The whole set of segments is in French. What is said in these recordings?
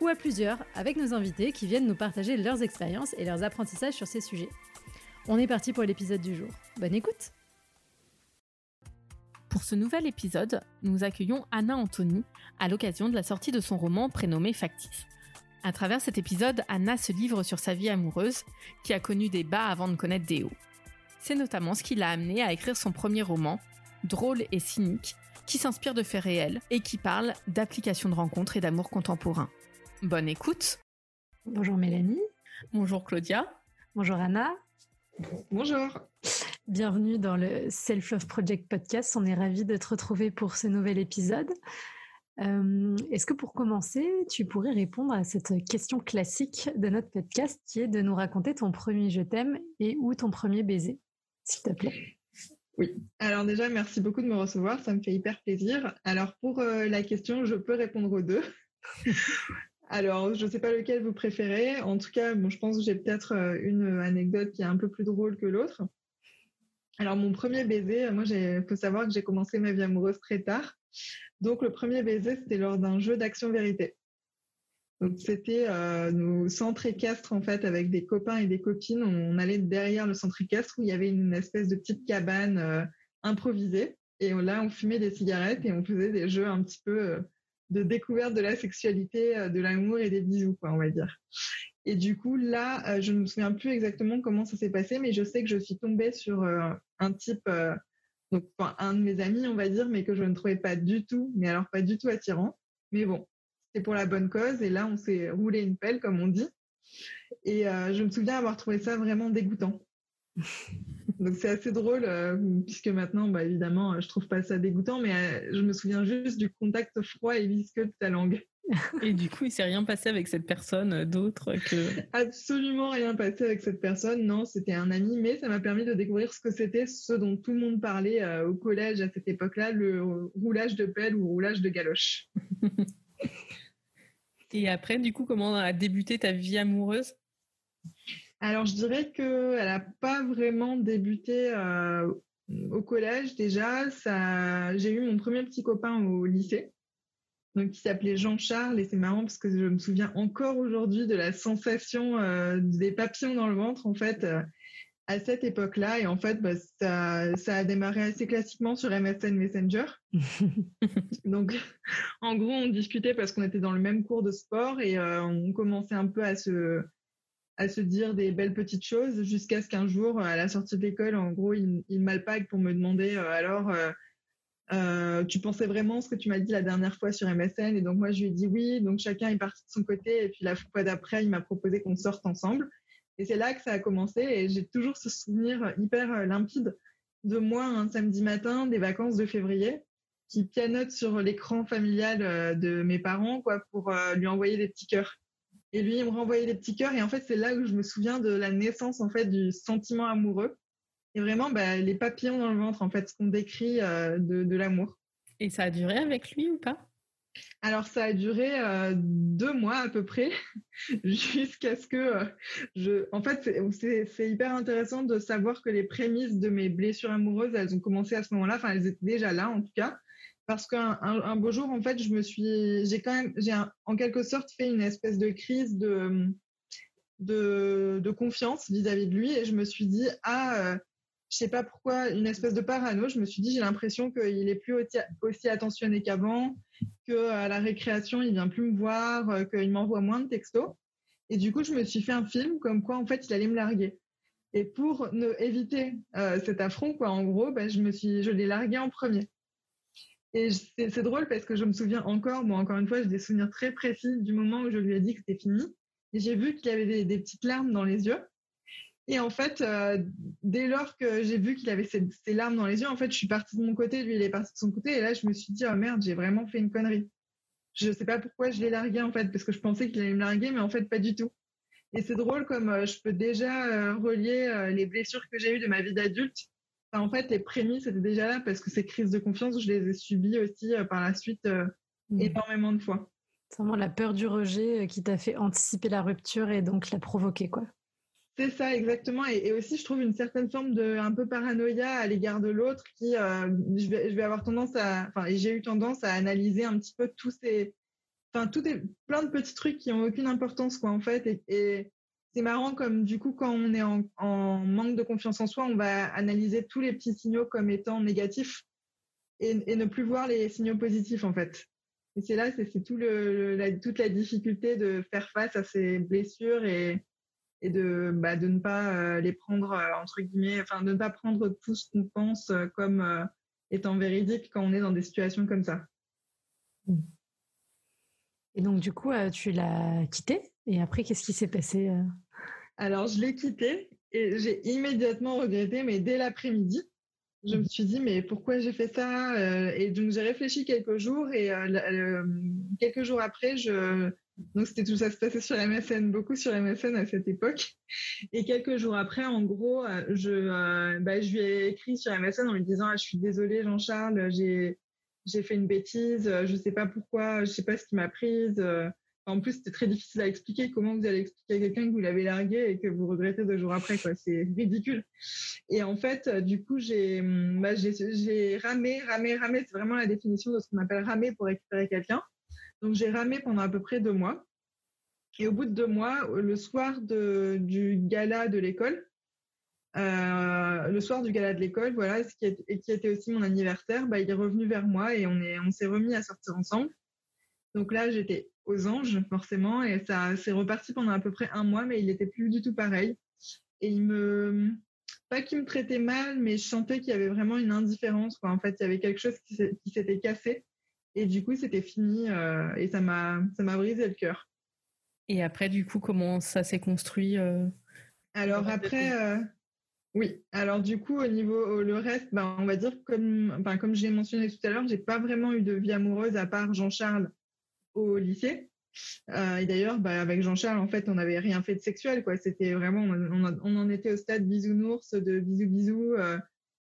ou à plusieurs avec nos invités qui viennent nous partager leurs expériences et leurs apprentissages sur ces sujets. On est parti pour l'épisode du jour. Bonne écoute Pour ce nouvel épisode, nous accueillons Anna Anthony à l'occasion de la sortie de son roman prénommé Factice. À travers cet épisode, Anna se livre sur sa vie amoureuse, qui a connu des bas avant de connaître des hauts. C'est notamment ce qui l'a amené à écrire son premier roman, drôle et cynique, qui s'inspire de faits réels et qui parle d'applications de rencontres et d'amour contemporain. Bonne écoute. Bonjour Mélanie. Bonjour Claudia. Bonjour Anna. Bonjour. Bienvenue dans le Self Love Project podcast. On est ravis de te retrouver pour ce nouvel épisode. Euh, est-ce que pour commencer, tu pourrais répondre à cette question classique de notre podcast qui est de nous raconter ton premier je t'aime et ou ton premier baiser, s'il te plaît? Oui. Alors déjà, merci beaucoup de me recevoir. Ça me fait hyper plaisir. Alors pour euh, la question, je peux répondre aux deux. Alors, je ne sais pas lequel vous préférez. En tout cas, bon, je pense que j'ai peut-être euh, une anecdote qui est un peu plus drôle que l'autre. Alors, mon premier baiser, moi, il faut savoir que j'ai commencé ma vie amoureuse très tard. Donc, le premier baiser, c'était lors d'un jeu d'action-vérité. Donc, c'était euh, nos centres en fait, avec des copains et des copines. On allait derrière le centre équestre où il y avait une espèce de petite cabane euh, improvisée. Et là, on fumait des cigarettes et on faisait des jeux un petit peu de découverte de la sexualité, euh, de l'amour et des bisous, quoi, on va dire. Et du coup, là, euh, je ne me souviens plus exactement comment ça s'est passé, mais je sais que je suis tombée sur euh, un type, donc enfin, un de mes amis, on va dire, mais que je ne trouvais pas du tout, mais alors pas du tout attirant. Mais bon, c'était pour la bonne cause. Et là, on s'est roulé une pelle, comme on dit. Et je me souviens avoir trouvé ça vraiment dégoûtant. Donc c'est assez drôle euh, puisque maintenant, bah, évidemment, je trouve pas ça dégoûtant, mais euh, je me souviens juste du contact froid et visqueux de ta langue. Et du coup, il s'est rien passé avec cette personne euh, d'autre que absolument rien passé avec cette personne. Non, c'était un ami, mais ça m'a permis de découvrir ce que c'était, ce dont tout le monde parlait au collège à cette époque-là, le roulage de pelle ou roulage de galoche. et après, du coup, comment a débuté ta vie amoureuse? Alors, je dirais qu'elle n'a pas vraiment débuté euh, au collège déjà. Ça, j'ai eu mon premier petit copain au lycée, donc qui s'appelait Jean-Charles, et c'est marrant parce que je me souviens encore aujourd'hui de la sensation euh, des papillons dans le ventre, en fait, euh, à cette époque-là. Et en fait, bah, ça, ça a démarré assez classiquement sur MSN Messenger. donc, en gros, on discutait parce qu'on était dans le même cours de sport et on commençait un peu à se à se dire des belles petites choses jusqu'à ce qu'un jour, à la sortie de l'école, en gros, il, il m'alpague pour me demander euh, alors, euh, euh, tu pensais vraiment ce que tu m'as dit la dernière fois sur MSN Et donc moi, je lui ai dit oui. Donc chacun est parti de son côté. Et puis la fois d'après, il m'a proposé qu'on sorte ensemble. Et c'est là que ça a commencé. Et j'ai toujours ce souvenir hyper limpide de moi un samedi matin des vacances de février qui pianote sur l'écran familial de mes parents quoi pour lui envoyer des petits cœurs. Et lui, il me renvoyait des petits cœurs. Et en fait, c'est là où je me souviens de la naissance en fait du sentiment amoureux. Et vraiment, bah, les papillons dans le ventre, en fait, ce qu'on décrit euh, de, de l'amour. Et ça a duré avec lui ou pas? Alors ça a duré euh, deux mois à peu près, jusqu'à ce que euh, je. En fait, c'est hyper intéressant de savoir que les prémices de mes blessures amoureuses, elles ont commencé à ce moment-là. Enfin, elles étaient déjà là en tout cas parce qu'un un, beau jour, en fait, je me suis, j'ai quand même, j'ai en quelque sorte fait une espèce de crise de de, confiance vis-à-vis de lui et je me suis dit ah, euh, je sais pas pourquoi, une espèce de parano. Je me suis dit j'ai l'impression qu'il est plus aussi, attentionné qu'avant, que à la récréation il vient plus me voir, euh, qu'il m'envoie moins de textos. Et du coup, je me suis fait un film comme quoi en fait il allait me larguer. Et pour ne éviter euh, cet affront, quoi, en gros, ben, je me suis, je l'ai largué en premier. Et c'est drôle parce que je me souviens encore, bon, encore une fois, j'ai des souvenirs très précis du moment où je lui ai dit que c'était fini. Et j'ai vu qu'il avait des, petites larmes dans les yeux. Et en fait, euh, dès lors que j'ai vu qu'il avait ces, larmes dans les yeux, en fait, je suis partie de mon côté, lui, il est parti de son côté. Et là, je me suis dit, oh merde, j'ai vraiment fait une connerie. Je sais pas pourquoi je l'ai largué, en fait, parce que je pensais qu'il allait me larguer, mais en fait, pas du tout. Et c'est drôle comme je peux déjà relier les blessures que j'ai eues de ma vie d'adulte. En fait, les prémices étaient déjà là parce que ces crises de confiance, je les ai subies aussi par la suite mmh. énormément de fois. C'est vraiment la peur du rejet qui t'a fait anticiper la rupture et donc la provoquer, quoi. C'est ça, exactement. Et, aussi, je trouve une certaine forme de un peu paranoïa à l'égard de l'autre qui, je, vais, je vais avoir tendance à, enfin, j'ai eu tendance à analyser un petit peu tous ces, enfin tout est plein de petits trucs qui ont aucune importance quoi en fait et, c'est marrant comme du coup quand on est en, manque de confiance en soi on va analyser tous les petits signaux comme étant négatifs et, ne plus voir les signaux positifs en fait et c'est là c'est toute la difficulté de faire face à ces blessures et, bah, de ne pas euh, les prendre euh, entre guillemets enfin de ne pas prendre tout ce qu'on pense euh, comme étant véridique quand on est dans des situations comme ça. Et donc, du coup, euh, tu l'as quitté. Et après, qu'est-ce qui s'est passé euh? Alors, je l'ai quitté et j'ai immédiatement regretté, mais dès l'après-midi, je me mmh. suis dit, mais pourquoi j'ai fait ça euh, Et donc, j'ai réfléchi quelques jours et quelques jours après, je. Donc, c'était tout ça se passait sur MSN, beaucoup sur MSN à cette époque. Et quelques jours après, en gros, je, bah, je lui ai écrit sur MSN en lui disant, ah, je suis désolée, Jean-Charles, j'ai j'ai fait une bêtise, euh, je sais pas pourquoi, je sais pas ce qui m'a prise. Euh. En plus, c'était très difficile à expliquer. Comment vous allez expliquer à quelqu'un que vous l'avez largué et que vous regrettez deux jours après, quoi. C'est ridicule. Et en fait, euh, du coup, j'ai, hum, bah, j'ai ramé, ramé, ramé. C'est vraiment la définition de ce qu'on appelle ramer pour récupérer quelqu'un. Donc, j'ai ramé pendant à peu près deux mois. Et au bout de deux mois, le soir du gala de l'école, euh, le soir du gala de l'école, voilà, ce qui, et qui était aussi mon anniversaire, bah, il est revenu vers moi et on est, on s'est remis à sortir ensemble. Donc là, j'étais aux anges forcément et ça s'est reparti pendant à peu près un mois, mais il était plus du tout pareil. Et il me, pas qu'il me traitait mal, mais je sentais qu'il y avait vraiment une indifférence. Quoi. En fait, il y avait quelque chose qui s'était cassé et du coup, c'était fini euh, et ça m'a, ça m'a brisé le cœur. Et après, du coup, comment ça s'est construit euh, Alors après, oui, alors du coup, au niveau le reste, ben, on va dire comme, enfin, comme j'ai mentionné tout à l'heure, j'ai pas vraiment eu de vie amoureuse à part Jean-Charles au lycée. Euh, et d'ailleurs, bah, avec Jean-Charles, en fait, on n'avait rien fait de sexuel, quoi. C'était vraiment, on, on, en était au stade bisounours, de bisous bisous, euh,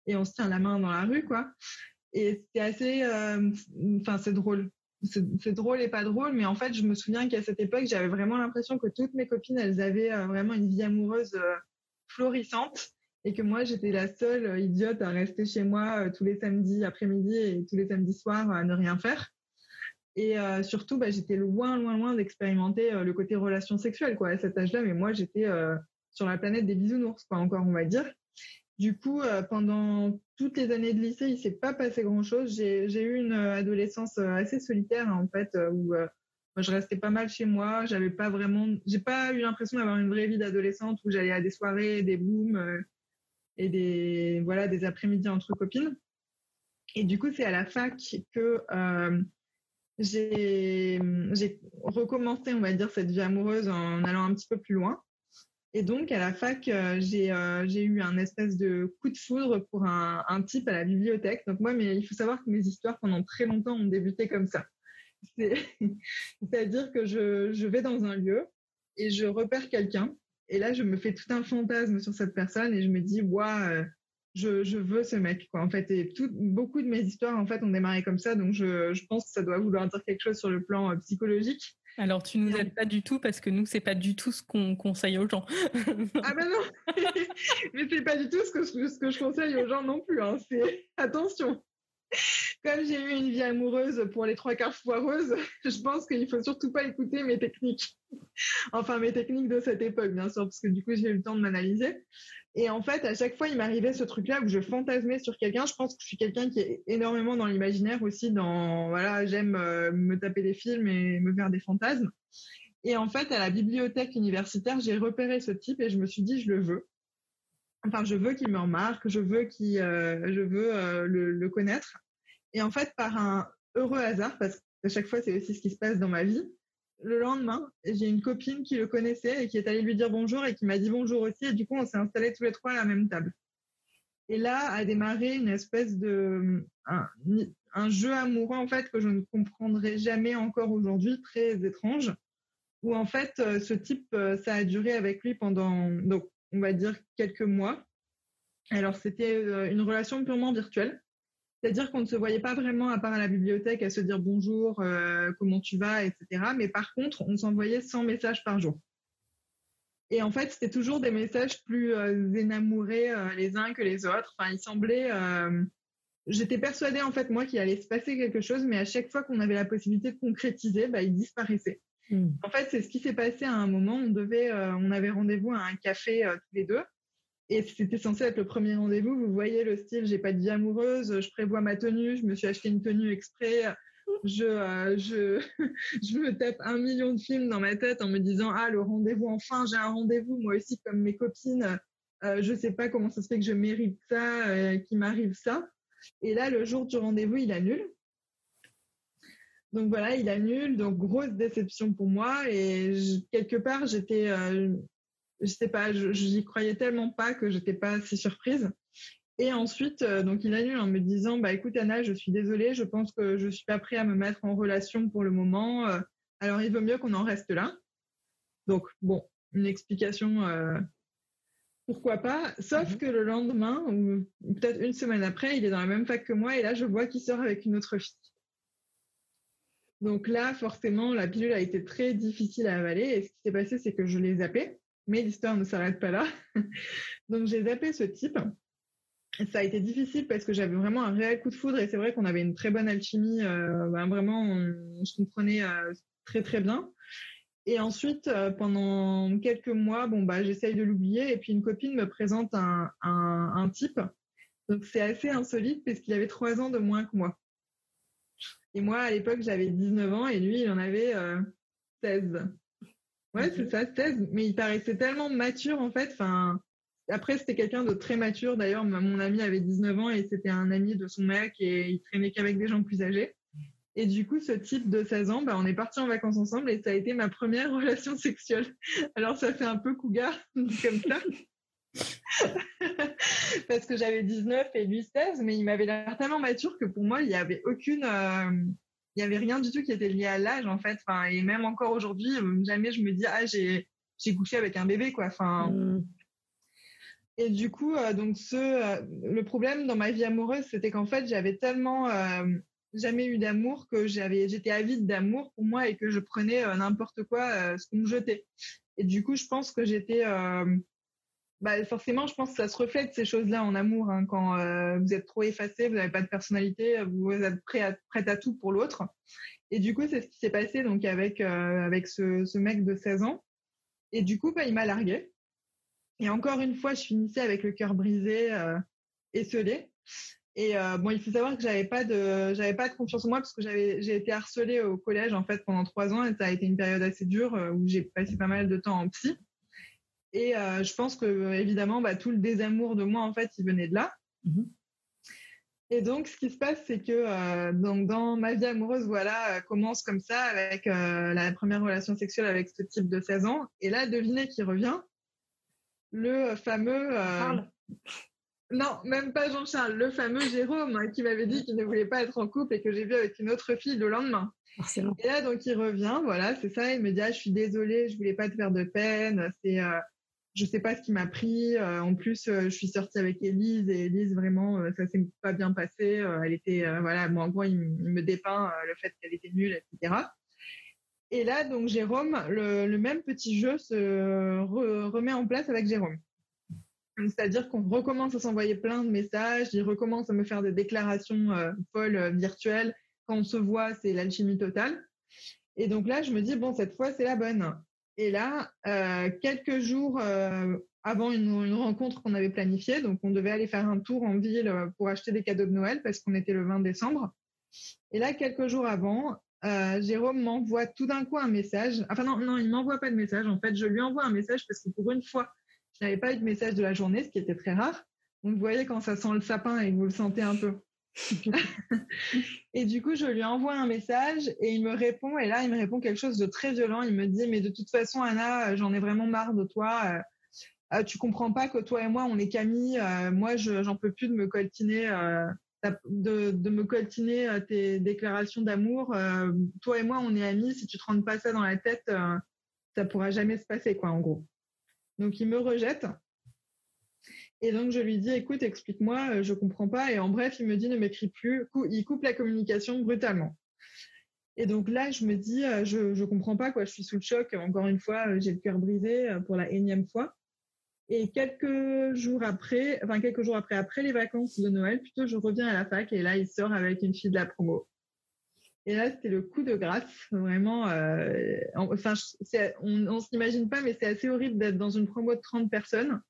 et on se tient la main dans la rue, quoi. Et c'était assez, euh, enfin, c'est drôle. C'est drôle et pas drôle, mais en fait, je me souviens qu'à cette époque, j'avais vraiment l'impression que toutes mes copines, elles avaient vraiment une vie amoureuse florissante et que moi j'étais la seule euh, idiote à rester chez moi euh, tous les samedis après-midi et tous les samedis soirs à ne rien faire. Et euh, surtout, bah, j'étais loin, loin, loin d'expérimenter le côté relation sexuelle quoi, à cet âge-là, mais moi j'étais sur la planète des bisounours, quoi, encore on va dire. Du coup, pendant toutes les années de lycée, il s'est pas passé grand-chose. J'ai eu une adolescence assez solitaire en fait, où je restais pas mal chez moi. J'avais pas vraiment, j'ai pas eu l'impression d'avoir une vraie vie d'adolescente où j'allais à des soirées, des booms et des voilà des après-midi entre copines. Et du coup, c'est à la fac que euh, j'ai recommencé, on va dire, cette vie amoureuse en allant un petit peu plus loin. Et donc, à la fac, euh, euh, j'ai eu un espèce de coup de foudre pour un, un, type à la bibliothèque. Donc, moi, mais il faut savoir que mes histoires, pendant très longtemps, ont débuté comme ça. C'est-à-dire que je, je vais dans un lieu et je repère quelqu'un et là, je me fais tout un fantasme sur cette personne et je me dis, waouh, je, je, veux ce mec, quoi. En fait, et tout, beaucoup de mes histoires, en fait, ont démarré comme ça. Donc, je, je pense que ça doit vouloir dire quelque chose sur le plan euh, psychologique. Alors, tu nous aides pas du tout parce que nous, c'est pas du tout ce qu'on conseille aux gens. ah ben non, mais c'est pas du tout ce que, ce que je conseille aux gens non plus. Hein. C'est attention. Comme j'ai eu une vie amoureuse pour les trois quarts foireuse, je pense qu'il faut surtout pas écouter mes techniques. Enfin, mes techniques de cette époque, bien sûr, parce que du coup, j'ai eu le temps de m'analyser. Et en fait, à chaque fois, il m'arrivait ce truc-là où je fantasmais sur quelqu'un. Je pense que je suis quelqu'un qui est énormément dans l'imaginaire aussi. Dans voilà, j'aime euh, me taper des films et me faire des fantasmes. Et en fait, à la bibliothèque universitaire, j'ai repéré ce type et je me suis dit, je le veux. Enfin, je veux qu'il me remarque, je veux qu'il, euh, je veux euh, le, connaître. Et en fait, par un heureux hasard, parce qu'à chaque fois, c'est aussi ce qui se passe dans ma vie, le lendemain, j'ai une copine qui le connaissait et qui est allée lui dire bonjour et qui m'a dit bonjour aussi. Et du coup, on s'est installés tous les trois à la même table. Et là a démarré une espèce de un, jeu amoureux en fait que je ne comprendrai jamais encore aujourd'hui, très étrange, où en fait, ce type, ça a duré avec lui pendant, donc, on va dire quelques mois. Alors, c'était une relation purement virtuelle. C'est-à-dire qu'on ne se voyait pas vraiment à part à la bibliothèque à se dire bonjour, comment tu vas, etc. Mais par contre, on s'envoyait 100 messages par jour. Et en fait, c'était toujours des messages plus euh, énamourés euh, les uns que les autres. Enfin, il semblait. Euh, j'étais persuadée en fait moi qu'il allait se passer quelque chose, mais à chaque fois qu'on avait la possibilité de concrétiser, bah, il disparaissait. Hmm. En fait, c'est ce qui s'est passé à un moment. On devait, on avait rendez-vous à un café tous les deux. Et c'était censé être le premier rendez-vous. Vous voyez le style, j'ai pas de vie amoureuse, je prévois ma tenue, je me suis acheté une tenue exprès, je, euh, je, me tape un million de films dans ma tête en me disant ah le rendez-vous enfin j'ai un rendez-vous moi aussi comme mes copines euh, je sais pas comment ça se fait que je mérite ça euh, qu'il m'arrive ça et là le jour du rendez-vous il annule donc voilà il annule donc grosse déception pour moi et quelque part j'étais euh, je sais pas j'y croyais tellement pas que j'étais pas si surprise et ensuite, euh, donc il annule en me disant, bah écoute Anna, je suis désolée, je pense que je suis pas prêt à me mettre en relation pour le moment. Euh, alors il vaut mieux qu'on en reste là. Donc bon, une explication, pourquoi pas. Sauf mhm. que le lendemain ou peut-être une semaine après, il est dans la même fac que moi et là je vois qu'il sort avec une autre fille. Donc là, forcément, la pilule a été très difficile à avaler. Et ce qui s'est passé, c'est que je l'ai zappé. Mais l'histoire ne s'arrête pas là. Donc j'ai zappé ce type ça a été difficile parce que j'avais vraiment un réel coup de foudre et c'est vrai qu'on avait une très bonne alchimie. Euh, bah, vraiment, on, se comprenait euh, très très bien. Et ensuite, euh, pendant quelques mois, bon bah j'essaye de l'oublier et puis une copine me présente un, un, un type. Donc c'est assez insolite parce qu'il avait trois ans de moins que moi. Et moi, à l'époque, j'avais 19 ans et lui, il en avait 16. Ouais, c'est ça, 16. Mais il paraissait tellement mature en fait. Enfin, après, c'était quelqu'un de très mature. D'ailleurs, mon ami avait 19 ans et c'était un ami de son mec et il traînait qu'avec des gens plus âgés. Et du coup, ce type de 16 ans, bah, on est parti en vacances ensemble et ça a été ma première relation sexuelle. Alors, ça fait un peu cougar, comme ça. Parce que j'avais 19 et lui 16, mais il m'avait l'air tellement mature que pour moi, il n'y avait aucune, euh, il y avait rien du tout qui était lié à l'âge, en fait. Enfin, et même encore aujourd'hui, jamais je me dis, ah, j'ai, j'ai couché avec un bébé, quoi. Enfin, mm. Et du coup, euh, donc ce, euh, le problème dans ma vie amoureuse, c'était qu'en fait, j'avais tellement jamais eu d'amour que j'avais, j'étais avide d'amour pour moi et que je prenais n'importe quoi, ce qu'on me jetait. Et du coup, je pense que j'étais, bah, forcément, je pense que ça se reflète ces choses-là en amour. Hein, quand vous êtes trop effacé, vous n'avez pas de personnalité, vous êtes prêt prête à tout pour l'autre. Et du coup, c'est ce qui s'est passé donc avec avec ce, mec de 16 ans. Et du coup, bah, il m'a largué. Et encore une fois, je finissais avec le cœur brisé, euh, esselé. Et euh, bon, il faut savoir que j'avais pas de, j'avais pas de confiance en moi parce que j'avais, j'ai été harcelée au collège en fait pendant trois ans et ça a été une période assez dure euh, où j'ai passé pas mal de temps en psy. Et euh, je pense que évidemment, bah, tout le désamour de moi en fait, il venait de là. Mmh et donc, ce qui se passe, c'est que euh, donc dans ma vie amoureuse, voilà, commence comme ça avec la première relation sexuelle avec ce type de 16 ans. Et là, devinez qui revient? Le fameux. Euh, non, même pas Jean-Charles, le fameux Jérôme hein, qui m'avait dit qu'il ne voulait pas être en couple et que j'ai vu avec une autre fille le lendemain. Et là, donc, il revient, voilà, c'est ça. Il me dit, ah, je suis désolée, je voulais pas te faire de peine. C'est, euh, je sais pas ce qui m'a pris. Euh, en plus, je suis sortie avec Élise et Élise, vraiment, ça s'est pas bien passé. elle était, voilà, moi, en gros, il, me dépeint le fait qu'elle était nulle, etc. Et là, donc Jérôme, le, même petit jeu se remet en place avec Jérôme. C'est-à-dire qu'on recommence à s'envoyer plein de messages, il recommence à me faire des déclarations euh, folles euh, virtuelles. Quand on se voit, c'est l'alchimie totale. Et donc là, je me dis, bon, cette fois, c'est la bonne. Et là, euh, quelques jours avant une, rencontre qu'on avait planifiée, donc on devait aller faire un tour en ville pour acheter des cadeaux de Noël parce qu'on était le 20 décembre. Et là, quelques jours avant, euh, Jérôme m'envoie tout d'un coup un message. Enfin non, non, il m'envoie pas de message. En fait, je lui envoie un message parce que pour une fois, je n'avais pas eu de message de la journée, ce qui était très rare. Donc vous voyez quand ça sent le sapin et que vous le sentez un peu. et du coup, je lui envoie un message et il me répond. Et là, il me répond quelque chose de très violent. Il me dit mais de toute façon, Anna, j'en ai vraiment marre de toi. Euh, tu comprends pas que toi et moi, on est Camille. Euh, moi, je j'en peux plus de me coltiner de, de, me coltiner euh, tes déclarations d'amour. Euh, toi et moi, on est amis. Si tu te rends pas ça dans la tête, euh, ça pourra jamais se passer, quoi, en gros. Donc, il me rejette. Et donc, je lui dis, écoute, explique-moi, je comprends pas. Et en bref, il me dit, ne m'écris plus. Il coupe la communication brutalement. Et donc là, je me dis, je, je comprends pas, quoi. Je suis sous le choc. Encore une fois, j'ai le cœur brisé pour la énième fois. Et quelques jours après, enfin quelques jours après, après les vacances de Noël, plutôt, je reviens à la fac et là, il sort avec une fille de la promo. Et là, c'était le coup de grâce, vraiment. Euh, enfin, on, on s'imagine pas, mais c'est assez horrible d'être dans une promo de 30 personnes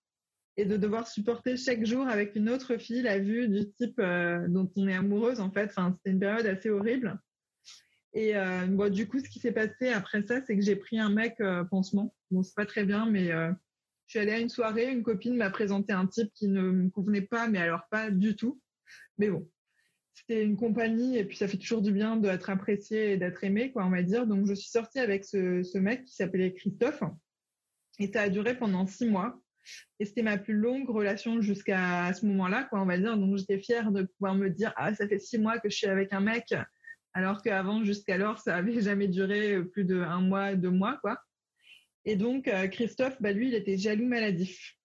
et de devoir supporter chaque jour avec une autre fille la vue du type euh, dont on est amoureuse, en fait. Enfin, c'était une période assez horrible. Et euh, bon, du coup, ce qui s'est passé après ça, c'est que j'ai pris un mec euh, pansement. Bon, c'est pas très bien, mais euh, je suis allée à une soirée, une copine m'a présenté un type qui ne me convenait pas, mais alors pas du tout. Mais bon, c'était une compagnie et puis ça fait toujours du bien d'être apprécié et d'être aimé, quoi, on va dire. Donc je suis sortie avec ce, ce mec qui s'appelait Christophe et ça a duré pendant six mois. Et c'était ma plus longue relation jusqu'à ce moment-là, quoi, on va dire. Donc j'étais fière de pouvoir me dire ah ça fait six mois que je suis avec un mec, alors qu'avant jusqu'alors ça avait jamais duré plus de un mois, deux mois, quoi. Et donc, euh, Christophe, bah, lui, il était jaloux maladif.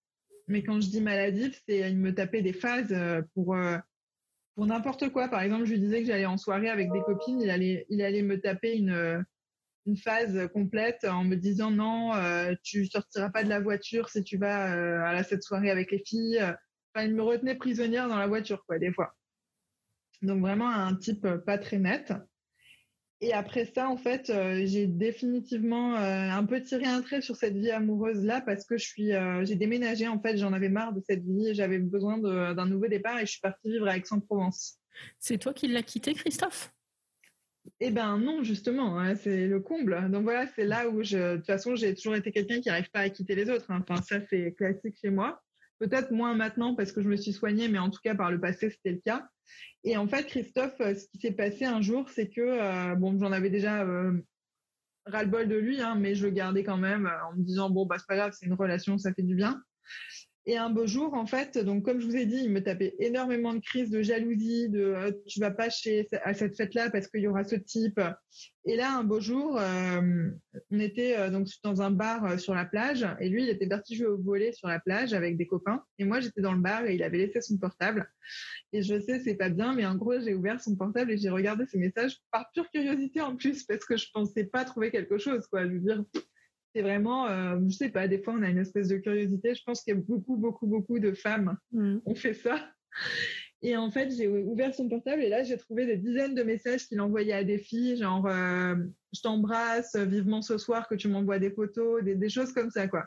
Mais quand je dis maladif, c'est il me tapait des phases euh, pour, euh, pour n'importe quoi. Par exemple, je lui disais que j'allais en soirée avec des copines, il allait, il allait me taper une, une phase complète en me disant non, euh, tu sortiras pas de la voiture si tu vas à cette soirée avec les filles. Enfin, il me retenait prisonnière dans la voiture, quoi, des fois. Donc vraiment un type pas très net. Et après ça, en fait, euh, j'ai définitivement euh, un peu tiré un trait sur cette vie amoureuse là parce que je suis, euh, j'ai déménagé. En fait, j'en avais marre de cette vie. J'avais besoin d'un nouveau départ et je suis partie vivre à Aix-en-Provence. C'est toi qui l'as quitté, Christophe? Eh ben non, justement, hein, c'est le comble. Donc voilà, c'est là où je, de toute façon, j'ai toujours été quelqu'un qui n'arrive pas à quitter les autres. Hein. Enfin, ça c'est classique chez moi. Peut-être moins maintenant parce que je me suis soignée, mais en tout cas par le passé c'était le cas. Et en fait, Christophe, euh, ce qui s'est passé un jour, c'est que, euh, bon, j'en avais déjà euh, ras-le-bol de lui, hein, mais je le gardais quand même en me disant, bon, bah, c'est pas grave, c'est une relation, ça fait du bien. Et un beau jour, en fait, donc comme je vous ai dit, il me tapait énormément de crises de jalousie, de euh, tu vas pas chez à cette fête-là parce qu'il y aura ce type. Et là, un beau jour, euh, on était euh, donc dans un bar sur la plage et lui, il était parti au volet sur la plage avec des copains et moi, j'étais dans le bar et il avait laissé son portable. Et je sais, c'est pas bien, mais en gros, j'ai ouvert son portable et j'ai regardé ses messages par pure curiosité en plus parce que je pensais pas trouver quelque chose, quoi. Je veux dire, c'est vraiment, euh, je sais pas, des fois on a une espèce de curiosité. Je pense qu'il y a beaucoup, beaucoup, beaucoup de femmes mm. ont fait ça. Et en fait, j'ai ouvert son portable et là, j'ai trouvé des dizaines de messages qu'il envoyait à des filles, genre euh, je t'embrasse, vivement ce soir que tu m'envoies des photos, des, des, choses comme ça, quoi.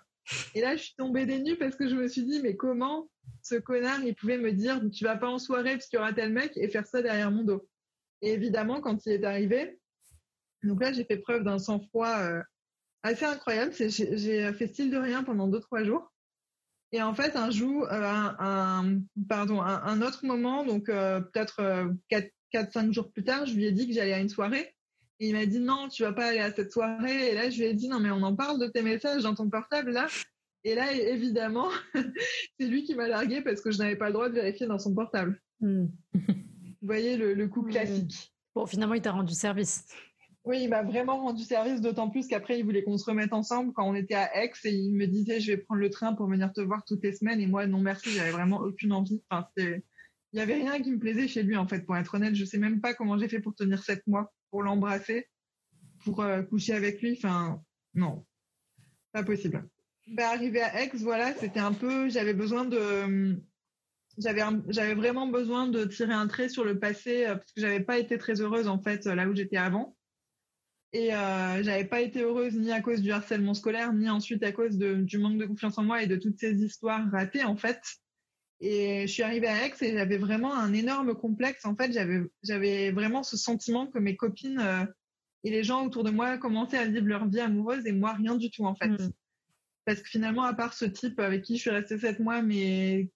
Et là, je suis tombée des nues parce que je me suis dit, mais comment ce connard, il pouvait me dire, tu vas pas en soirée parce qu'il y aura tel mec et faire ça derrière mon dos? Et évidemment, quand il est arrivé, donc là, j'ai fait preuve d'un sang-froid euh, assez incroyable. J'ai fait style de rien pendant deux trois jours. Et en fait, un jour, euh, un, pardon, un, autre moment, donc euh, peut-être 4, 4, 5 jours plus tard, je lui ai dit que j'allais à une soirée. Et il m'a dit non, tu vas pas aller à cette soirée. Et là, je lui ai dit non, mais on en parle de tes messages dans ton portable là. Et là, évidemment, c'est lui qui m'a largué parce que je n'avais pas le droit de vérifier dans son portable. Hmm. Vous voyez le, coup classique. Bon, finalement, il t'a rendu service. Oui, il m'a vraiment rendu service, d'autant plus qu'après, il voulait qu'on se remette ensemble quand on était à Aix et il me disait, je vais prendre le train pour venir te voir toutes les semaines. Et moi, non merci, j'avais vraiment aucune envie. Enfin, il y avait rien qui me plaisait chez lui, en fait, pour être honnête. Je sais même pas comment j'ai fait pour tenir sept mois, pour l'embrasser, pour euh, coucher avec lui. Enfin, non, pas possible. Bah, arrivé à Aix, voilà, c'était un peu, j'avais besoin de, j'avais j'avais vraiment besoin de tirer un trait sur le passé euh, parce que j'avais pas été très heureuse en fait là où j'étais avant et euh, j'avais pas été heureuse ni à cause du harcèlement scolaire, ni ensuite à cause de, du manque de confiance en moi et de toutes ces histoires ratées en fait. Et je suis arrivée à Aix et j'avais vraiment un énorme complexe. En fait, j'avais j'avais vraiment ce sentiment que mes copines euh, et les gens autour de moi commençaient à vivre leur vie amoureuse et moi rien du tout en fait. Mm. Parce que finalement, à part ce type avec qui je suis restée sept mois, mais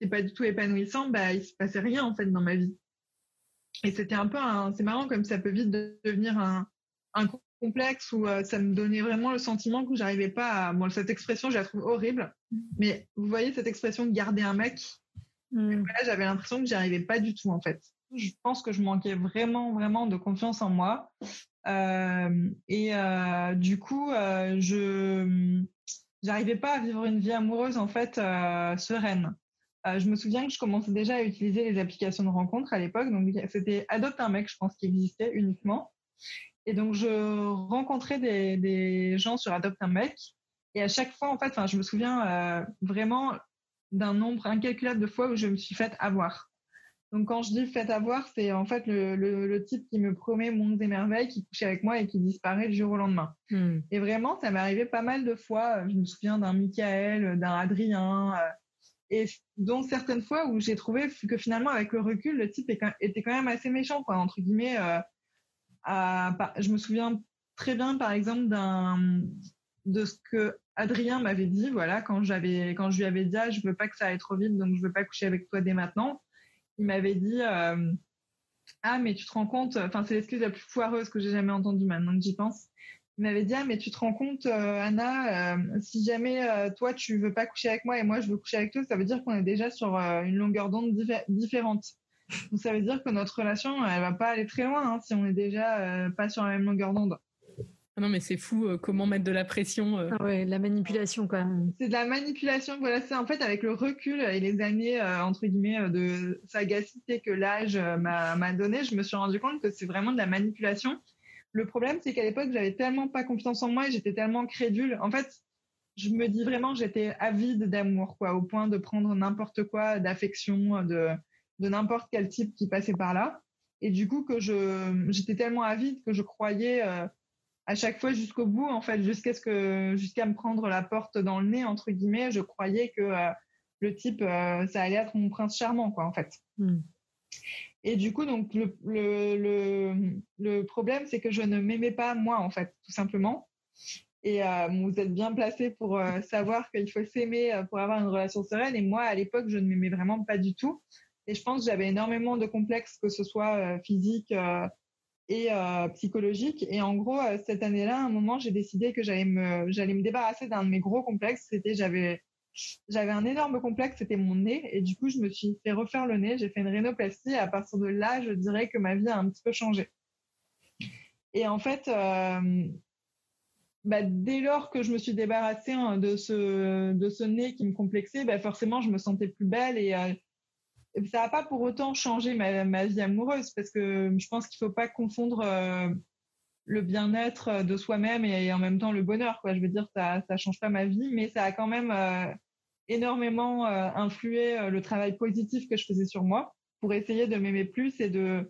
c'est pas du tout épanouissant, bah il se passait rien en fait dans ma vie. Et c'était un peu, c'est marrant comme ça peut vite devenir un, un complexe où euh, ça me donnait vraiment le sentiment que j'arrivais pas à. Bon, cette expression, je la trouve horrible, mais vous voyez cette expression de garder un mec? Mm. Là, j'avais l'impression que j'y arrivais pas du tout en fait. je pense que je manquais vraiment, vraiment de confiance en moi. et du coup, je j'arrivais pas à vivre une vie amoureuse en fait sereine. je me souviens que je commençais déjà à utiliser les applications de rencontres à l'époque. Donc, c'était Adopte un mec, je pense, qui existait uniquement. Et donc, je rencontrais des, des gens sur Adopte un mec. Et à chaque fois, en fait, je me souviens vraiment d'un nombre incalculable de fois où je me suis faite avoir. Donc quand je dis fait avoir, c'est en fait le, le, type qui me promet mondes et merveilles, qui couche avec moi et qui disparaît du jour au lendemain. Hmm. Et vraiment, ça m'est arrivé pas mal de fois. Je me souviens d'un Michael, d'un Adrien, euh, et dont certaines fois où j'ai trouvé que finalement, avec le recul, le type était quand même assez méchant, quoi, entre guillemets. Euh, je me souviens très bien, par exemple, de ce que Adrien m'avait dit, voilà, quand j'avais, quand je lui avais dit, ah, je veux pas que ça aille trop vite, donc je veux pas coucher avec toi dès maintenant il m'avait dit euh, Ah, mais tu te rends compte, enfin, c'est l'excuse la plus foireuse que j'ai jamais entendue maintenant que j'y pense. Il m'avait dit Ah, mais tu te rends compte, euh, Anna, euh, si jamais toi tu veux pas coucher avec moi et moi je veux coucher avec toi, ça veut dire qu'on est déjà sur une longueur d'onde différente. Donc ça veut dire que notre relation, elle va pas aller très loin hein, si on est déjà pas sur la même longueur d'onde. Ah non, mais c'est fou, euh, comment mettre de la pression. Euh. Ah ouais, la manipulation, quoi. C'est de la manipulation, voilà, c'est en fait avec le recul et les années, euh, entre guillemets, de sagacité que l'âge m'a donné, je me suis rendu compte que c'est vraiment de la manipulation. Le problème, c'est qu'à l'époque, j'avais tellement pas confiance en moi et j'étais tellement crédule. En fait, je me dis vraiment, j'étais avide d'amour, quoi, au point de prendre n'importe quoi, d'affection, de, de n'importe quel type qui passait par là. Et du coup, que je, j'étais tellement avide que je croyais à chaque fois jusqu'au bout, en fait, jusqu'à ce que, jusqu'à me prendre la porte dans le nez, entre guillemets, je croyais que euh, le type, euh, ça allait être mon prince charmant, quoi, en fait. Hmm. Et du coup, donc, le, le, le, problème, c'est que je ne m'aimais pas moi, en fait, tout simplement. Et euh, vous êtes bien placé pour savoir qu'il faut s'aimer pour avoir une relation sereine. Et moi, à l'époque, je ne m'aimais vraiment pas du tout. Et je pense que j'avais énormément de complexes, que ce soit physique, et euh, psychologique. Et en gros, euh, cette année-là, à un moment, j'ai décidé que j'allais me, j'allais me débarrasser d'un de mes gros complexes. C'était, j'avais, j'avais un énorme complexe, c'était mon nez. Et du coup, je me suis fait refaire le nez. J'ai fait une rhinoplastie. Et à partir de là, je dirais que ma vie a un petit peu changé. Et en fait, euh, bah, dès lors que je me suis débarrassée hein, de ce, de ce nez qui me complexait, bah, forcément, je me sentais plus belle et ça n'a pas pour autant changé ma, vie amoureuse parce que je pense qu'il ne faut pas confondre euh, le bien-être de soi-même et, en même temps le bonheur. Quoi. Je veux dire, ça ne change pas ma vie, mais ça a quand même euh, énormément euh, influé le travail positif que je faisais sur moi pour essayer de m'aimer plus et de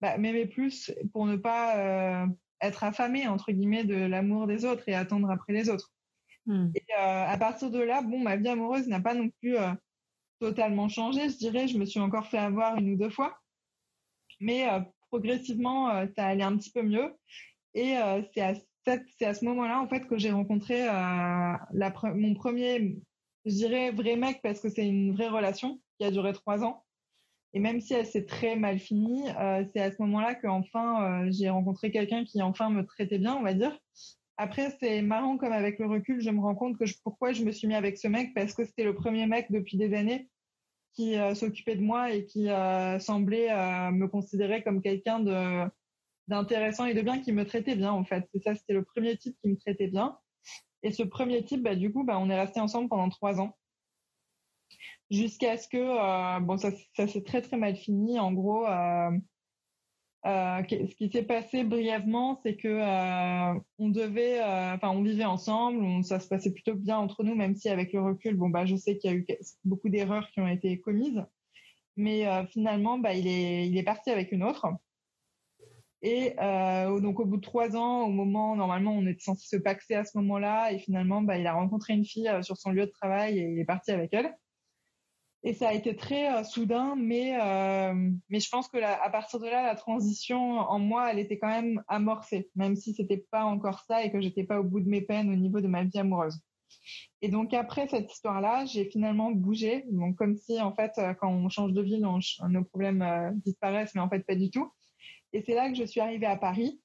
bah, m'aimer plus pour ne pas être affamée, entre guillemets, de l'amour des autres et attendre après les autres. Hmm. Et à partir de là, bon, ma vie amoureuse n'a pas non plus totalement changé, je dirais. Je me suis encore fait avoir une ou deux fois. Mais euh, progressivement, euh, ça allait un petit peu mieux. Et euh, c'est à, à, ce moment-là, en fait, que j'ai rencontré mon premier, je dirais, vrai mec, parce que c'est une vraie relation qui a duré trois ans. Et même si elle s'est très mal finie, c'est à ce moment-là qu'enfin, j'ai rencontré quelqu'un qui enfin me traitait bien, on va dire. Après, c'est marrant comme avec le recul, je me rends compte que pourquoi je me suis mis avec ce mec, parce que c'était le premier mec depuis des années qui euh, s'occupait de moi et qui euh, semblait euh, me considérer comme quelqu'un d'intéressant et de bien, qui me traitait bien en fait. C'est ça, c'était le premier type qui me traitait bien. Et ce premier type, bah, du coup, bah, on est resté ensemble pendant trois ans. Jusqu'à ce que, bon, ça, ça s'est très très mal fini. En gros, euh, ce qui s'est passé brièvement, c'est que euh, euh, vivait ensemble, ça se passait plutôt bien entre nous, même si avec le recul, bon bah, je sais qu'il y a eu beaucoup d'erreurs qui ont été commises, mais finalement, bah, il est, il est parti avec une autre. Et donc au bout de trois ans, au moment normalement on était censé se paxer à ce moment-là, et finalement, bah, il a rencontré une fille sur son lieu de travail et il est parti avec elle. Et ça a été très euh, soudain, mais, euh, mais je pense que à partir de là, la transition en moi, elle était quand même amorcée, même si c'était pas encore ça et que j'étais pas au bout de mes peines au niveau de ma vie amoureuse. Et donc après cette histoire-là, j'ai finalement bougé, donc comme si en fait euh, quand on change de ville, nos problèmes disparaissent, mais en fait pas du tout. Et c'est là que je suis arrivée à Paris.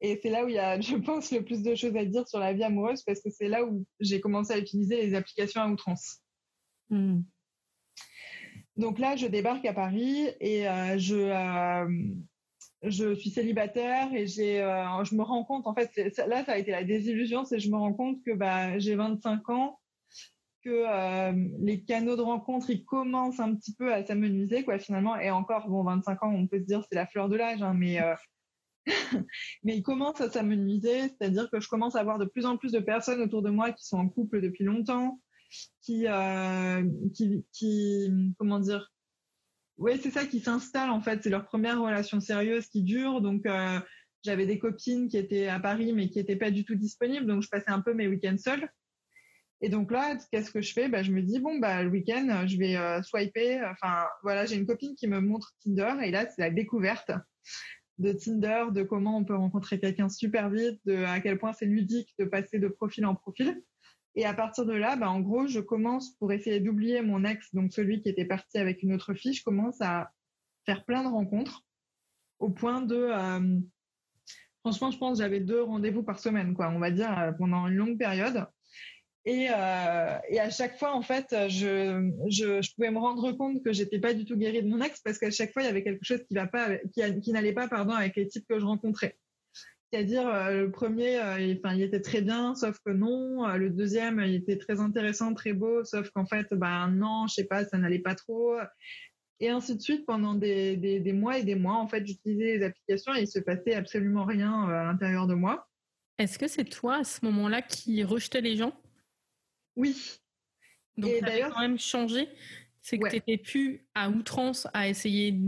Et c'est là où il y a, je pense, le plus de choses à dire sur la vie amoureuse parce que c'est là où j'ai commencé à utiliser les applications à outrance. Hmm. Donc là, je débarque à Paris et je je suis célibataire et j'ai, je me rends compte, en fait, là, ça a été la désillusion, c'est je me rends compte que bah, j'ai 25 ans, que les canaux de rencontre, ils commencent un petit peu à s'amenuiser, quoi, finalement. Et encore, bon, 25 ans, on peut se dire c'est la fleur de l'âge, hein, mais mais il commence à s'amenuiser, c'est-à-dire que je commence à avoir de plus en plus de personnes autour de moi qui sont en couple depuis longtemps, qui, euh, qui, qui, comment dire, oui, c'est ça qui s'installe en fait, c'est leur première relation sérieuse qui dure. Donc, euh, j'avais des copines qui étaient à Paris mais qui n'étaient pas du tout disponibles, donc je passais un peu mes week-ends seuls. Et donc là, qu'est-ce que je fais? Bah, Je me dis, bon, bah, le week-end, je vais euh, swiper. Enfin, voilà, j'ai une copine qui me montre Tinder et là, c'est la découverte de Tinder, de comment on peut rencontrer quelqu'un super vite, de à quel point c'est ludique de passer de profil en profil. Et à partir de là, bah, en gros, je commence pour essayer d'oublier mon ex, donc celui qui était parti avec une autre fille, je commence à faire plein de rencontres au point de, euh, franchement, je pense j'avais deux rendez-vous par semaine, quoi, on va dire, euh, pendant une longue période. Euh, et, à chaque fois, en fait, je, je, pouvais me rendre compte que j'étais pas du tout guérie de mon ex parce qu'à chaque fois, il y avait quelque chose qui va pas, qui, n'allait pas, pardon, avec les types que je rencontrais. C'est-à-dire, euh, le premier, euh, il était très bien, sauf que non. le deuxième, il était très intéressant, très beau, sauf qu'en fait, ben non, je sais pas, ça n'allait pas trop. Et ainsi de suite, pendant des, des, des mois et des mois, en fait, j'utilisais les applications et il se passait absolument rien à l'intérieur de moi. Est-ce que c'est toi, à ce moment-là, qui rejetais les gens? Oui. Donc, a quand même changé. C'est que tu n'étais plus à outrance à essayer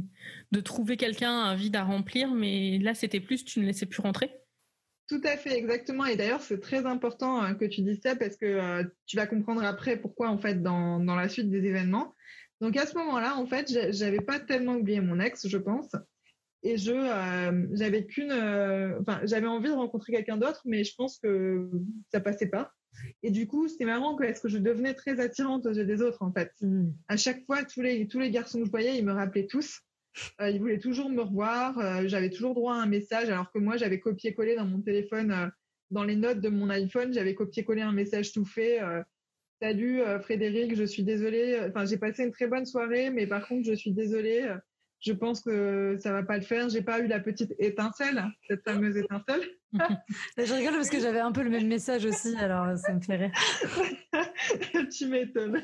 de trouver quelqu'un, un vide à remplir, mais là, c'était plus, tu ne laissais plus rentrer. Tout à fait, exactement. Et d'ailleurs, c'est très important hein, que tu dises ça parce que euh, tu vas comprendre après pourquoi, en fait, dans, la suite des événements. Donc, à ce moment-là, en fait, j'avais pas tellement oublié mon ex, je pense. Et je, euh, j'avais qu'une, euh, enfin, j'avais envie de rencontrer quelqu'un d'autre, mais je pense que ça passait pas. Et du coup, c'était marrant parce que je devenais très attirante aux yeux des autres, en fait. Mm. À chaque fois, tous les, tous les garçons que je voyais, ils me rappelaient tous. Euh, ils voulaient toujours me revoir. Euh, j'avais toujours droit à un message, alors que moi, j'avais copié-collé dans mon téléphone, euh, dans les notes de mon iPhone, j'avais copié-collé un message tout fait. Salut Frédéric, je suis désolée. Enfin, j'ai passé une très bonne soirée, mais par contre, je suis désolée je pense que ça va pas le faire. J'ai pas eu la petite étincelle, cette fameuse étincelle. Je rigole parce que j'avais un peu le même message aussi, alors ça me fait rire. tu m'étonnes.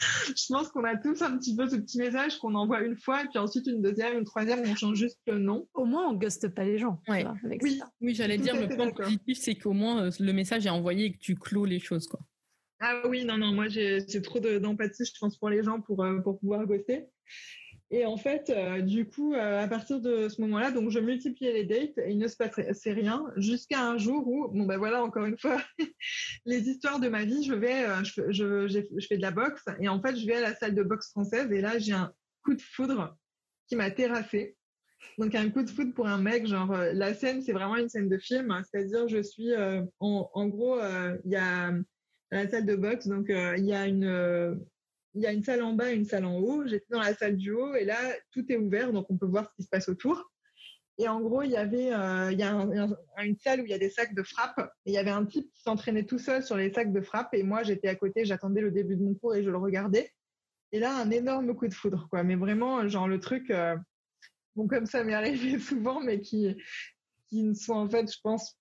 Je pense qu'on a tous un petit peu ce petit message qu'on envoie une fois, et puis ensuite une deuxième, une troisième, on change juste le nom. Au moins, on ghoste pas les gens. oui, oui j'allais dire, le point positif, c'est qu'au moins euh, le message est envoyé et que tu clôt les choses. quoi. Ah oui, non, non, moi j'ai trop d'empathie, je pense, pour les gens pour, euh, pour pouvoir ghoster. Et en fait, euh, du coup, euh, à partir de ce moment-là, donc je multipliais les dates et il ne se passait rien jusqu'à un jour où, bon ben voilà, encore une fois, les histoires de ma vie, je vais, euh, je, je, je, fais de la boxe et en fait, je vais à la salle de boxe française et là, j'ai un coup de foudre qui m'a terrassé. Donc un coup de foudre pour un mec, genre la scène, c'est vraiment une scène de film, c'est-à-dire je suis, en, gros, il y a la salle de boxe, donc il y a une il y a une salle en bas et une salle en haut. J'étais dans la salle du haut et là, tout est ouvert, donc on peut voir ce qui se passe autour. Et en gros, il y avait euh, une salle où il y a des sacs de frappe. Et il y avait un type qui s'entraînait tout seul sur les sacs de frappe. Et moi, j'étais à côté, j'attendais le début de mon cours et je le regardais. Et là, un énorme coup de foudre, quoi. Mais vraiment, genre le truc, euh, bon, comme ça m'est arrivé souvent, mais qui, qui ne sont en fait, je pense,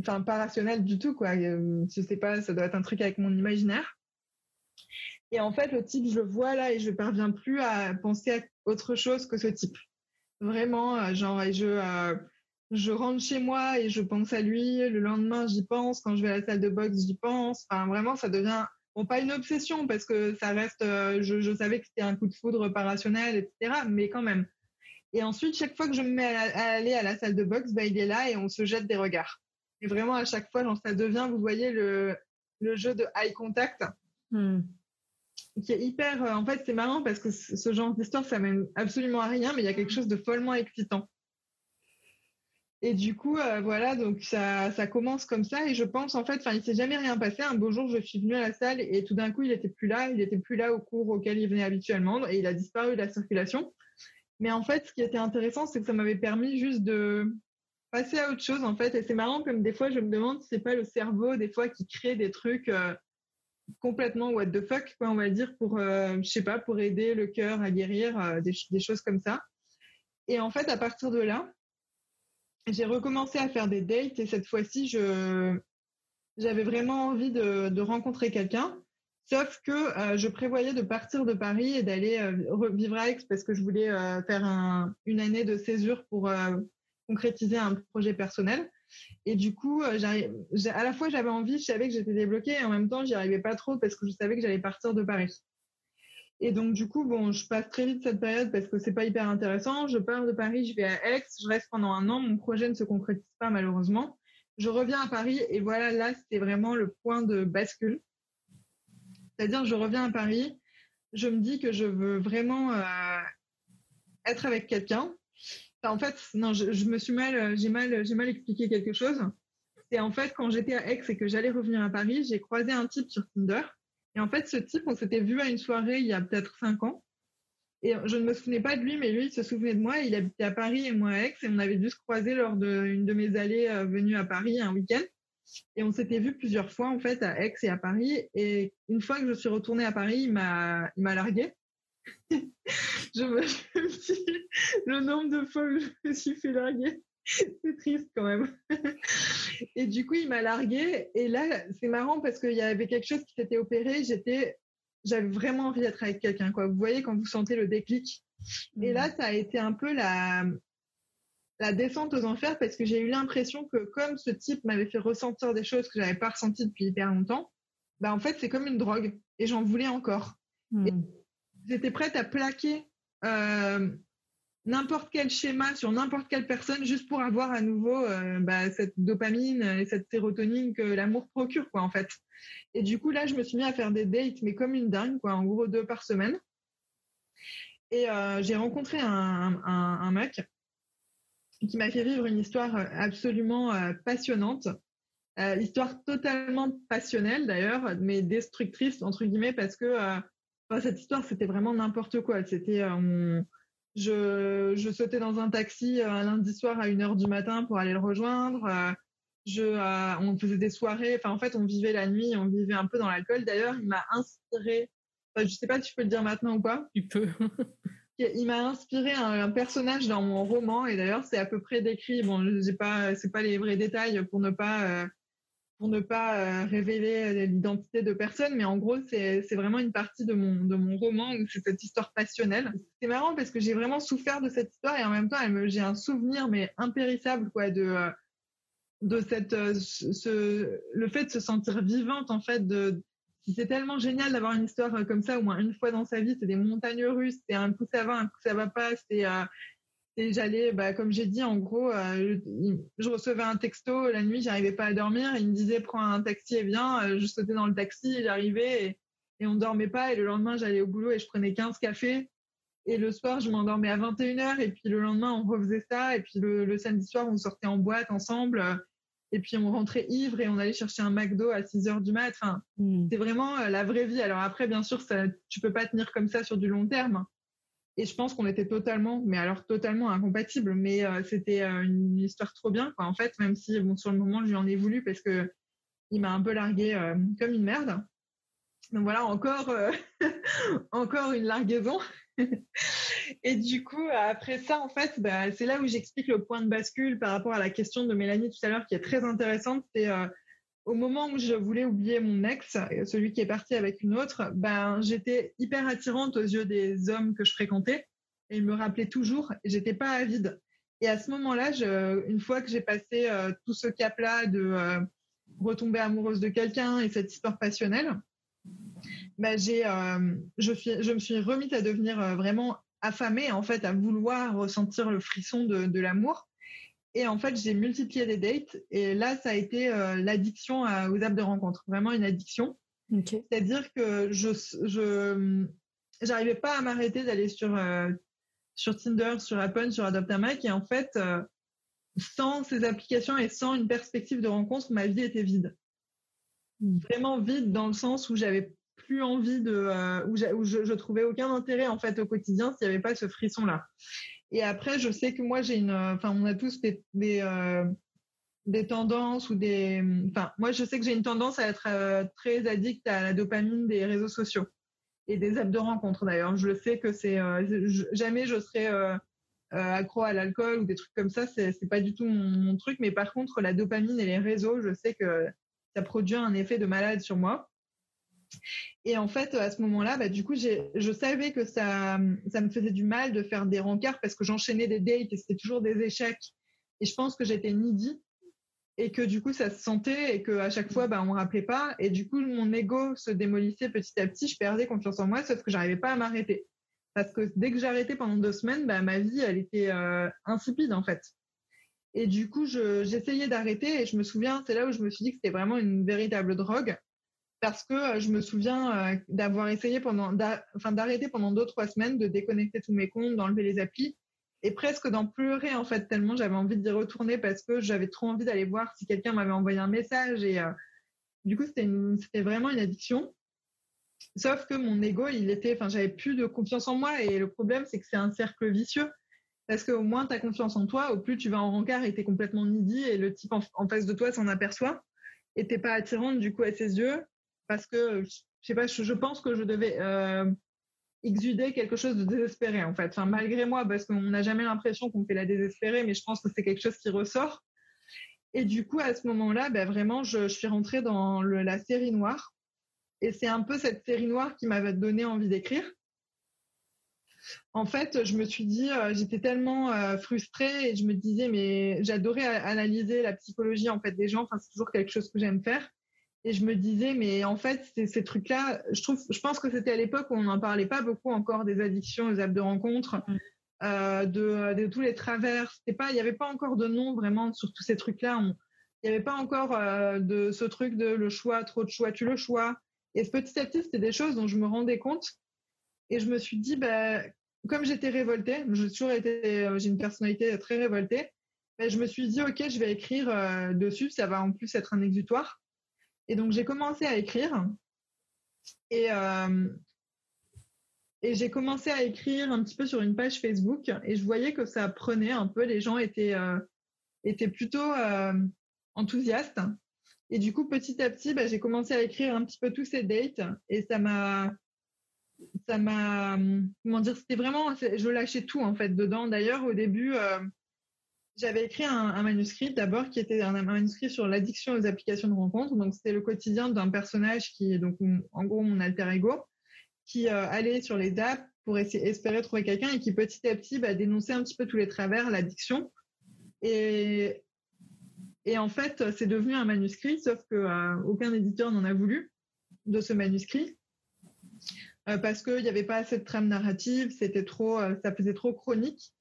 enfin, pas rationnels du tout, quoi. Euh, je sais pas, ça doit être un truc avec mon imaginaire. Et en fait, le type, je le vois là et je parviens plus à penser à autre chose que ce type. Vraiment, euh, genre, et je, euh, je rentre chez moi et je pense à lui. Le lendemain, j'y pense. Quand je vais à la salle de boxe, j'y pense. Enfin, vraiment, ça devient, bon, pas une obsession parce que ça reste, euh, je, je, savais que c'était un coup de foudre pas rationnel, etc. Mais quand même. Et ensuite, chaque fois que je me mets à, aller à la salle de boxe, bah, il est là et on se jette des regards. Et vraiment, à chaque fois, genre, ça devient, vous voyez, le, le jeu de eye contact. Hmm qui est hyper. Euh, en fait, c'est marrant parce que ce genre d'histoire, ça mène absolument à rien, mais il y a quelque chose de follement excitant. Et du coup, euh, voilà, donc ça, ça commence comme ça. Et je pense, en fait, enfin, il s'est jamais rien passé. Un beau jour, je suis venue à la salle et tout d'un coup, il était plus là. Il était plus là au cours auquel il venait habituellement et il a disparu de la circulation. Mais en fait, ce qui était intéressant, c'est que ça m'avait permis juste de passer à autre chose, en fait. Et c'est marrant comme des fois, je me demande si c'est pas le cerveau, des fois, qui crée des trucs. Euh, complètement what the fuck, on va dire, pour, je sais pas, pour aider le cœur à guérir, des, des, choses comme ça. Et en fait, à partir de là, j'ai recommencé à faire des dates et cette fois-ci, j'avais vraiment envie de, rencontrer quelqu'un. Sauf que euh, je prévoyais de partir de Paris et d'aller euh, vivre à Aix parce que je voulais euh, faire un, une année de césure pour concrétiser un projet personnel. Et du coup, à la fois j'avais envie, je savais que j'étais débloquée et en même temps, j'y arrivais pas trop parce que je savais que j'allais partir de Paris. Et donc, du coup, bon, je passe très vite cette période parce que c'est pas hyper intéressant. Je pars de Paris, je vais à Aix, je reste pendant un an. Mon projet ne se concrétise pas, malheureusement. Je reviens à Paris et voilà, là, c'était vraiment le point de bascule. C'est-à-dire, je reviens à Paris, je me dis que je veux vraiment euh, être avec quelqu'un. En fait, non, je, me suis mal, j'ai mal, j'ai mal expliqué quelque chose. C'est en fait quand j'étais à Aix et que j'allais revenir à Paris, j'ai croisé un type sur Tinder et en fait, ce type, on s'était vu à une soirée il y a peut-être cinq ans. Et je ne me souvenais pas de lui, mais lui, il se souvenait de moi. Il habitait à Paris et moi à Aix. Et on avait dû se croiser lors d'une de, mes allées euh, venues à Paris un week-end. Et on s'était vu plusieurs fois, en fait, à Aix et à Paris. Et une fois que je suis retournée à Paris, il m'a, il m'a largué. Je, me, suis, le nombre de fois où je me suis fait larguer. c'est triste quand même. et du coup, il m'a largué. Et là, c'est marrant parce qu'il y avait quelque chose qui s'était opéré. J'étais, j'avais vraiment envie d'être avec quelqu'un, quoi. Vous voyez quand vous sentez le déclic. Et là, ça a été un peu la, la descente aux enfers parce que j'ai eu l'impression que comme ce type m'avait fait ressentir des choses que j'avais pas ressenties depuis hyper longtemps, bah en fait c'est comme une drogue et j'en voulais encore. Hmm. J'étais prête à plaquer euh, n'importe quel schéma sur n'importe quelle personne juste pour avoir à nouveau euh, bah, cette dopamine et cette sérotonine que l'amour procure quoi en fait. Et du coup là je me suis mis à faire des dates mais comme une dingue quoi en gros deux par semaine. Et euh, j'ai rencontré un, mec qui m'a fait vivre une histoire absolument passionnante. histoire totalement passionnelle d'ailleurs, mais destructrice entre guillemets parce que cette histoire c'était vraiment n'importe quoi. C'était je, je sautais dans un taxi euh, un lundi soir à 1h du matin pour aller le rejoindre. Euh, je, euh, on faisait des soirées. Enfin, en fait, on vivait la nuit, on vivait un peu dans l'alcool. D'ailleurs, il m'a inspiré. Enfin, je sais pas si tu peux le dire maintenant ou pas. Tu peux. il m'a inspiré un, personnage dans mon roman et d'ailleurs c'est à peu près décrit. Bon, j'ai pas, c'est pas les vrais détails pour ne pas pour ne pas euh, révéler euh, l'identité de personne, mais en gros, c'est vraiment une partie de mon, de mon roman, c'est cette histoire passionnelle. C'est marrant parce que j'ai vraiment souffert de cette histoire et en même temps, j'ai un souvenir, mais impérissable, quoi, de, euh, de cette, ce, le fait de se sentir vivante, en fait, c'est tellement génial d'avoir une histoire comme ça, au moins une fois dans sa vie, c'est des montagnes russes, c'est un coup ça va, un coup ça va pas, c'est, et j'allais, bah, comme j'ai dit, en gros, euh, je recevais un texto la nuit, j'arrivais pas à dormir. Il me disait prends un taxi et viens. Euh, je sautais dans le taxi, j'arrivais et, et on dormait pas. Et le lendemain, j'allais au boulot et je prenais 15 cafés. Et le soir, je m'endormais à 21h. Et puis le lendemain, on refaisait ça. Et puis le, samedi soir, on sortait en boîte ensemble. Et puis on rentrait ivre et on allait chercher un McDo à 6 h du mat. Enfin, hmm. c'est vraiment euh, la vraie vie. Alors après, bien sûr, ça, tu peux pas tenir comme ça sur du long terme. Et je pense qu'on était totalement, mais alors totalement incompatibles. Mais euh, c'était euh, une histoire trop bien, quoi. En fait, même si, bon, sur le moment, je lui en ai voulu parce que il m'a un peu largué euh, comme une merde. Donc voilà, encore, encore une largaison. et du coup, après ça, en fait, bah, c'est là où j'explique le point de bascule par rapport à la question de Mélanie tout à l'heure, qui est très intéressante. C'est au moment où je voulais oublier mon ex, celui qui est parti avec une autre, ben j'étais hyper attirante aux yeux des hommes que je fréquentais et ils me rappelaient toujours. J'étais pas avide. Et à ce moment-là, une fois que j'ai passé euh, tout ce cap-là de euh, retomber amoureuse de quelqu'un et cette histoire passionnelle, ben j'ai, euh, je, me suis remise à devenir vraiment affamée en fait, à vouloir ressentir le frisson de l'amour. Et en fait, j'ai multiplié les dates. Et là, ça a été euh, l'addiction aux apps de rencontre. Vraiment une addiction. C'est-à-dire que je, je, j'arrivais pas à m'arrêter d'aller sur, euh, sur Tinder, sur Apple, sur Adopt a Mac. Et en fait, euh, sans ces applications et sans une perspective de rencontre, ma vie était vide. Hmm. Vraiment vide dans le sens où j'avais plus envie de, où, je, je trouvais aucun intérêt en fait au quotidien s'il n'y avait pas ce frisson là. Et après, je sais que moi, j'ai une, enfin, on a tous des, euh, des tendances ou des. Enfin, moi, je sais que j'ai une tendance à être euh, très addict à la dopamine des réseaux sociaux et des apps de rencontre d'ailleurs. Je le sais que c'est. Euh, jamais je serai euh, accro à l'alcool ou des trucs comme ça. C'est, c'est pas du tout mon, truc. Mais par contre, la dopamine et les réseaux, je sais que ça produit un effet de malade sur moi. Et en fait, à ce moment-là, bah, du coup, je savais que ça, ça me faisait du mal de faire des rencarts parce que j'enchaînais des dates et c'était toujours des échecs. Et je pense que j'étais needy et que du coup ça se sentait et que à chaque fois bah on me rappelait pas. Et du coup mon ego se démolissait petit à petit. Je perdais confiance en moi sauf que j'arrivais pas à m'arrêter. Parce que dès que j'arrêtais pendant deux semaines bah ma vie elle était euh, insipide en fait. Et du coup j'essayais d'arrêter et je me souviens c'est là où je me suis dit que c'était vraiment une véritable drogue parce que euh, je me souviens euh, d'avoir essayé pendant enfin d'arrêter pendant deux trois semaines de déconnecter tous mes comptes d'enlever les applis et presque d'en pleurer en fait tellement j'avais envie d'y retourner parce que j'avais trop envie d'aller voir si quelqu'un m'avait envoyé un message et euh, du coup c'était vraiment une addiction. Sauf que mon ego il était enfin j'avais plus de confiance en moi et le problème c'est que c'est un cercle vicieux. Parce qu'au moins tu as confiance en toi au plus tu vas en rencard et tu es complètement needy et le type en, face de toi s'en aperçoit et t'es pas attirante du coup à ses yeux parce que je sais pas je, pense que je devais euh, exuder quelque chose de désespéré en fait. Malgré moi, parce qu'on n'a jamais l'impression qu'on fait la désespérée, mais je pense que c'est quelque chose qui ressort. Et du coup, à ce moment-là, ben, vraiment, je, suis rentrée dans la série noire. Et c'est un peu cette série noire qui m'avait donné envie d'écrire. En fait, je me suis dit, euh, j'étais tellement euh, frustrée et je me disais, mais j'adorais analyser la psychologie en fait des gens. Enfin, c'est toujours quelque chose que j'aime faire. Et je me disais, mais en fait, ces trucs-là, je trouve, je pense que c'était à l'époque où on n'en parlait pas beaucoup encore des addictions aux apps de rencontre, mm. euh, de, tous les travers. pas, il n'y avait pas encore de nom vraiment sur tous ces trucs-là. Il n'y avait pas encore euh, de ce truc de le choix, trop de choix, tu le choix. Et petit à petit, c'était des choses dont je me rendais compte. Et je me suis dit, bah, comme j'étais révoltée, j'ai toujours été, euh, j'ai une personnalité très révoltée, bah, je me suis dit, ok, je vais écrire dessus. Ça va en plus être un exutoire. Et donc, j'ai commencé à écrire. Et, euh, et j'ai commencé à écrire un petit peu sur une page Facebook. Et je voyais que ça prenait un peu. Les gens étaient, euh, étaient plutôt euh, enthousiastes. Et du coup, petit à petit, bah, j'ai commencé à écrire un petit peu tous ces dates. Et ça m'a. Ça m'a. Comment dire C'était vraiment. Je lâchais tout, en fait, dedans. D'ailleurs, au début j'avais écrit un, manuscrit d'abord qui était un, manuscrit sur l'addiction aux applications de rencontre. Donc c'était le quotidien d'un personnage qui est donc en gros mon alter ego, qui euh, allait sur les apps pour espérer trouver quelqu'un et qui petit à petit bah, dénonçait un petit peu tous les travers, l'addiction. Et, et en fait, c'est devenu un manuscrit, sauf que euh, aucun éditeur n'en a voulu de ce manuscrit. Euh, parce qu'il n'y avait pas assez de trame narrative, c'était trop, ça faisait trop chronique.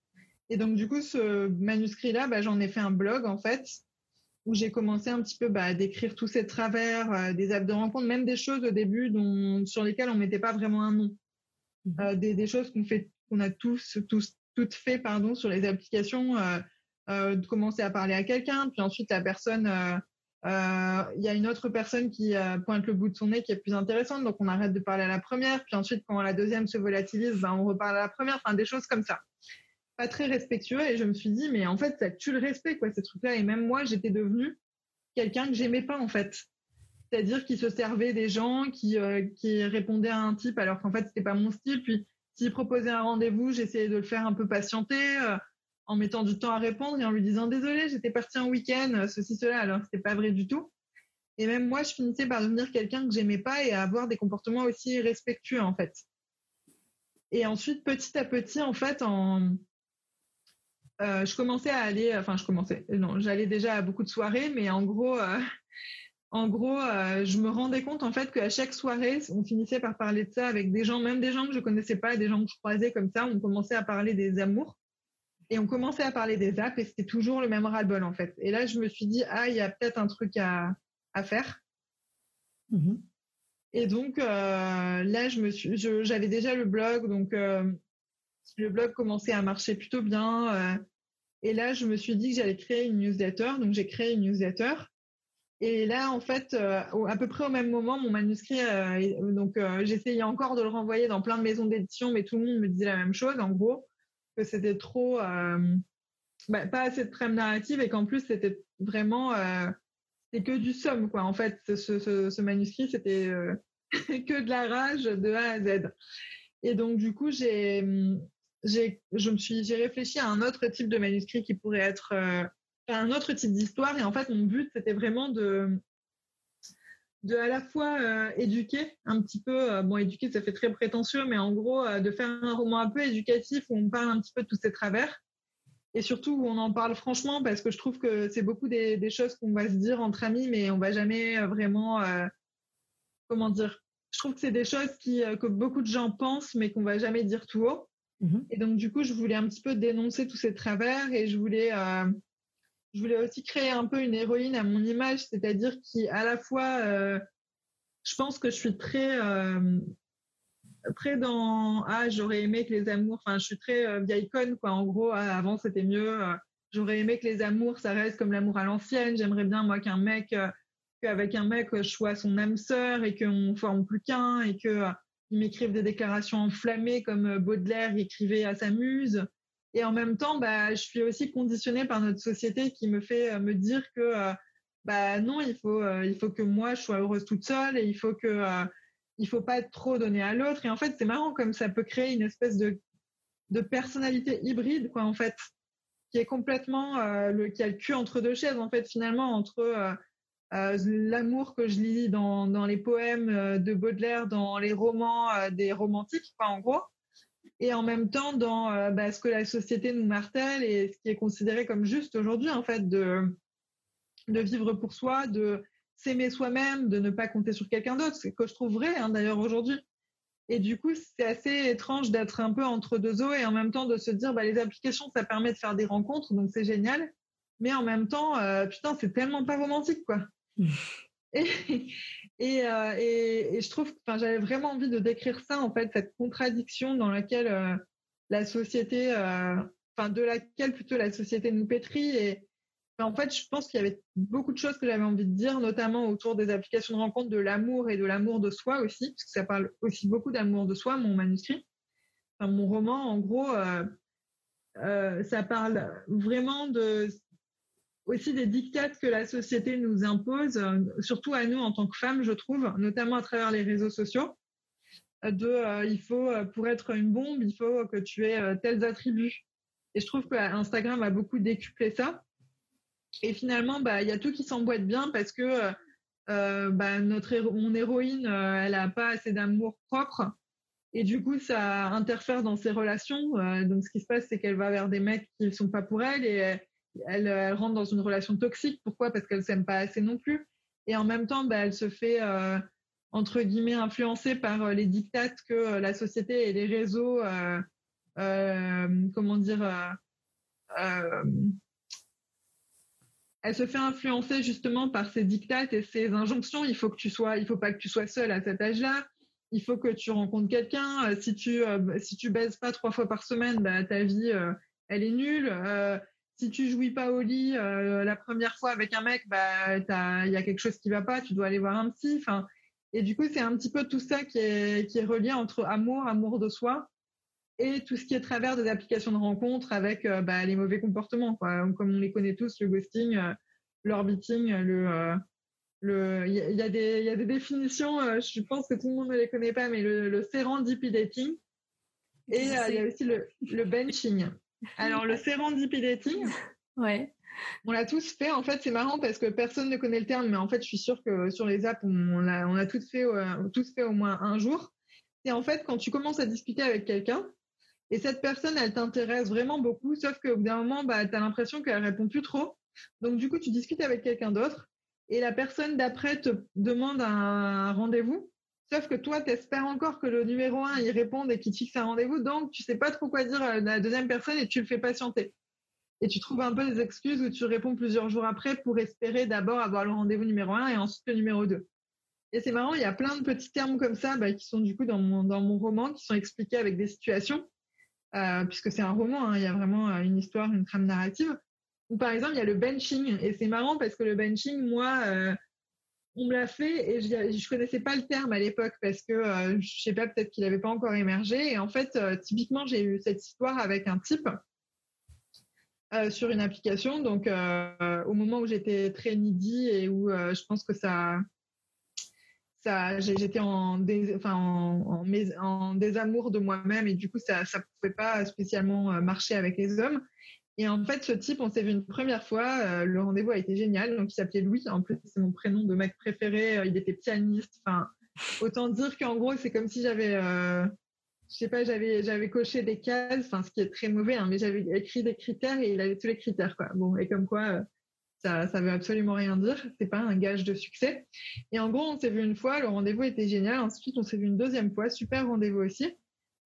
Et donc, du coup, ce manuscrit-là, bah, j'en ai fait un blog, en fait, où j'ai commencé un petit peu bah, à décrire tous ces travers, euh, des apps de rencontre, même des choses au début dont, sur lesquelles on mettait pas vraiment un nom. Mmh. Euh, des, des, choses qu'on fait, qu'on a tous, tous, toutes fait, pardon, sur les applications, euh, de commencer à parler à quelqu'un, puis ensuite la personne, il y a une autre personne qui pointe le bout de son nez qui est plus intéressante, donc on arrête de parler à la première, puis ensuite quand la deuxième se volatilise, bah, on reparle à la première, enfin des choses comme ça pas très respectueux et je me suis dit mais en fait ça tue le respect quoi ces trucs-là. Et même moi j'étais devenue quelqu'un que j'aimais pas en fait. C'est-à-dire qui se servait des gens qui euh, qui répondait à un type alors qu'en fait c'était pas mon style. Puis s'il proposait un rendez-vous j'essayais de le faire un peu patienter euh, en mettant du temps à répondre et en lui disant désolé j'étais partie un week-end euh, ceci cela. Alors c'était pas vrai du tout. Et même moi je finissais par devenir quelqu'un que j'aimais pas et avoir des comportements aussi respectueux en fait. Et ensuite petit à petit en fait en euh, je commençais à aller, enfin je commençais, non, j'allais déjà à beaucoup de soirées, mais en gros, euh, en gros, euh, je me rendais compte en fait qu'à chaque soirée, on finissait par parler de ça avec des gens, même des gens que je connaissais pas, des gens que je croisais comme ça, on commençait à parler des amours et on commençait à parler des apps et c'était toujours le même ras-le-bol en fait. Et là, je me suis dit ah, il y a peut-être un truc à, à faire. Mmh et donc là, je me suis, j'avais déjà le blog, donc le blog commençait à marcher plutôt bien. Euh, et là, je me suis dit que j'allais créer une newsletter. Donc, j'ai créé une newsletter. Et là, en fait, euh, à peu près au même moment, mon manuscrit, euh, donc j'essayais encore de le renvoyer dans plein de maisons d'édition, mais tout le monde me disait la même chose, en gros, que c'était trop, bah, pas assez de trame narrative et qu'en plus c'était vraiment, c'est que du somme, quoi. En fait, ce, manuscrit, c'était que de la rage de A à Z. Et donc, du coup, j'ai, j'ai, je me suis, j'ai réfléchi à un autre type de manuscrit qui pourrait être un autre type d'histoire. Et en fait, mon but, c'était vraiment de, de à la fois euh, éduquer un petit peu, euh, bon, éduquer, ça fait très prétentieux, mais en gros, euh, de faire un roman un peu éducatif où on parle un petit peu de tous ces travers. Et surtout où on en parle franchement, parce que je trouve que c'est beaucoup des, choses qu'on va se dire entre amis, mais on va jamais vraiment, comment dire, je trouve que c'est des choses qui, que beaucoup de gens pensent, mais qu'on va jamais dire tout haut. Mmh et donc, du coup, je voulais un petit peu dénoncer tous ces travers et je voulais voulais aussi créer un peu une héroïne à mon image, c'est-à-dire qui, à la fois, euh, je pense que je suis très, euh, très dans ah j'aurais aimé que les amours, enfin je suis très euh, vieille conne quoi. En gros, ah, avant c'était mieux. j'aurais aimé que les amours ça reste comme l'amour à l'ancienne. J'aimerais bien moi qu'un mec, qu'avec un mec je sois son âme sœur et qu'on forme plus qu'un et que il m'écrive des déclarations enflammées comme Baudelaire écrivait à sa muse. Et en même temps, bah, je suis aussi conditionnée par notre société qui me fait euh, me dire que euh, bah non, il faut, euh, il faut que moi je sois heureuse toute seule et il faut que il faut pas trop donner à l'autre. Et en fait, c'est marrant comme ça peut créer une espèce de de personnalité hybride, quoi, en fait, qui est complètement le qui a le cul entre deux chaises, en fait, finalement, entre l'amour que je lis dans, les poèmes de Baudelaire, dans les romans des romantiques, en gros, et en même temps dans euh, bah, ce que la société nous martèle et ce qui est considéré comme juste aujourd'hui, en fait, de, vivre pour soi, de s'aimer soi-même, de ne pas compter sur quelqu'un d'autre, ce que je trouve vrai hein, d'ailleurs aujourd'hui. Et du coup, c'est assez étrange d'être un peu entre deux eaux et en même temps de se dire, bah, les applications, ça permet de faire des rencontres, donc c'est génial. Mais en même temps, euh, putain, c'est tellement pas romantique, quoi. Euh, et, et, je trouve, enfin, j'avais vraiment envie de décrire ça, en fait, cette contradiction dans laquelle euh, la société, euh, enfin, de laquelle plutôt la société nous pétrit. Et en fait, je pense qu'il y avait beaucoup de choses que j'avais envie de dire, notamment autour des applications de rencontre, de l'amour et de l'amour de soi aussi, parce que ça parle aussi beaucoup d'amour de soi, mon manuscrit. Mon roman, en gros, ça parle vraiment de aussi des dictates que la société nous impose, euh, surtout à nous en tant que femmes, je trouve, notamment à travers les réseaux sociaux, euh, de euh, il faut pour être une bombe, il faut que tu aies tels attributs. Et je trouve que Instagram a beaucoup décuplé ça. Et finalement, bah il y a tout qui s'emboîte bien parce que bah, notre mon héroïne, elle a pas assez d'amour propre. Et du coup, ça interfère dans ses relations. donc, ce qui se passe, c'est qu'elle va vers des mecs qui ne sont pas pour elle elle, rentre dans une relation toxique. Pourquoi? Parce qu'elle s'aime pas assez non plus. Et en même temps, bah, elle se fait euh, entre guillemets influencer par euh, les dictates que euh, la société et les réseaux, comment dire, elle se fait influencer justement par ces dictates et ces injonctions. Il faut que tu sois, il faut pas que tu sois seule à cet âge-là. Il faut que tu rencontres quelqu'un. Si tu si tu baises pas trois fois par semaine, bah, ta vie elle est nulle si tu jouis pas au lit euh, la première fois avec un mec, bah il y a quelque chose qui va pas, tu dois aller voir un psy. Enfin, et du coup c'est un petit peu tout ça qui est qui est relié entre amour, amour de soi et tout ce qui est travers des applications de rencontres avec euh, bah, les mauvais comportements, quoi. Comme on les connaît tous, le ghosting, euh, l'orbiting, le le il y, a des il y a des définitions, je pense que tout le monde ne les connaît pas, mais le, le serendipity dating et il y a aussi le, le benching. Alors, le serendipity dating, ouais. on l'a tous fait. En fait, c'est marrant parce que personne ne connaît le terme, mais en fait, je suis sûre que sur les apps, on, a, on a tous fait, euh, tous fait au moins un jour. Et en fait, quand tu commences à discuter avec quelqu'un, et cette personne, elle t'intéresse vraiment beaucoup, sauf qu'au bout d'un moment, bah, tu as l'impression qu'elle répond plus trop. Donc, du coup, tu discutes avec quelqu'un d'autre, et la personne d'après te demande un rendez-vous. Sauf que toi, tu espères encore que le numéro 1, il réponde et qu'il te fixe un rendez-vous. Donc, tu sais pas trop quoi dire à la deuxième personne et tu le fais patienter. Et tu trouves un peu des excuses où tu réponds plusieurs jours après pour espérer d'abord avoir le rendez-vous numéro 1 et ensuite le numéro 2. Et c'est marrant, il y a plein de petits termes comme ça bah, qui sont du coup dans mon, dans mon roman, qui sont expliqués avec des situations, euh, puisque c'est un roman, hein, il y a vraiment euh, une histoire, une trame narrative. Ou par exemple, il y a le benching. Et c'est marrant parce que le benching, moi, euh, on me l'a fait et je, ne connaissais pas le terme à l'époque parce que euh, je sais pas peut-être qu'il n'avait pas encore émergé et en fait euh, typiquement j'ai eu cette histoire avec un type sur une application. Donc, au moment où j'étais très needy et où je pense que ça, ça j'étais en, en, en, désamour de moi-même et du coup, ça ne pouvait pas spécialement marcher avec les hommes. Et en fait, ce type, on s'est vu une première fois. le rendez-vous a été génial. Donc, il s'appelait Louis. En plus, c'est mon prénom de mec préféré. il était pianiste. Enfin, autant dire qu'en gros, c'est comme si j'avais je sais pas, j'avais j'avais coché des cases, enfin ce qui est très mauvais, hein, mais j'avais écrit des critères et il avait tous les critères quoi. Bon et comme quoi euh, ça ça veut absolument rien dire, c'est pas un gage de succès. Et en gros on s'est vu une fois, le rendez-vous était génial. Ensuite on s'est vu une deuxième fois, super rendez-vous aussi.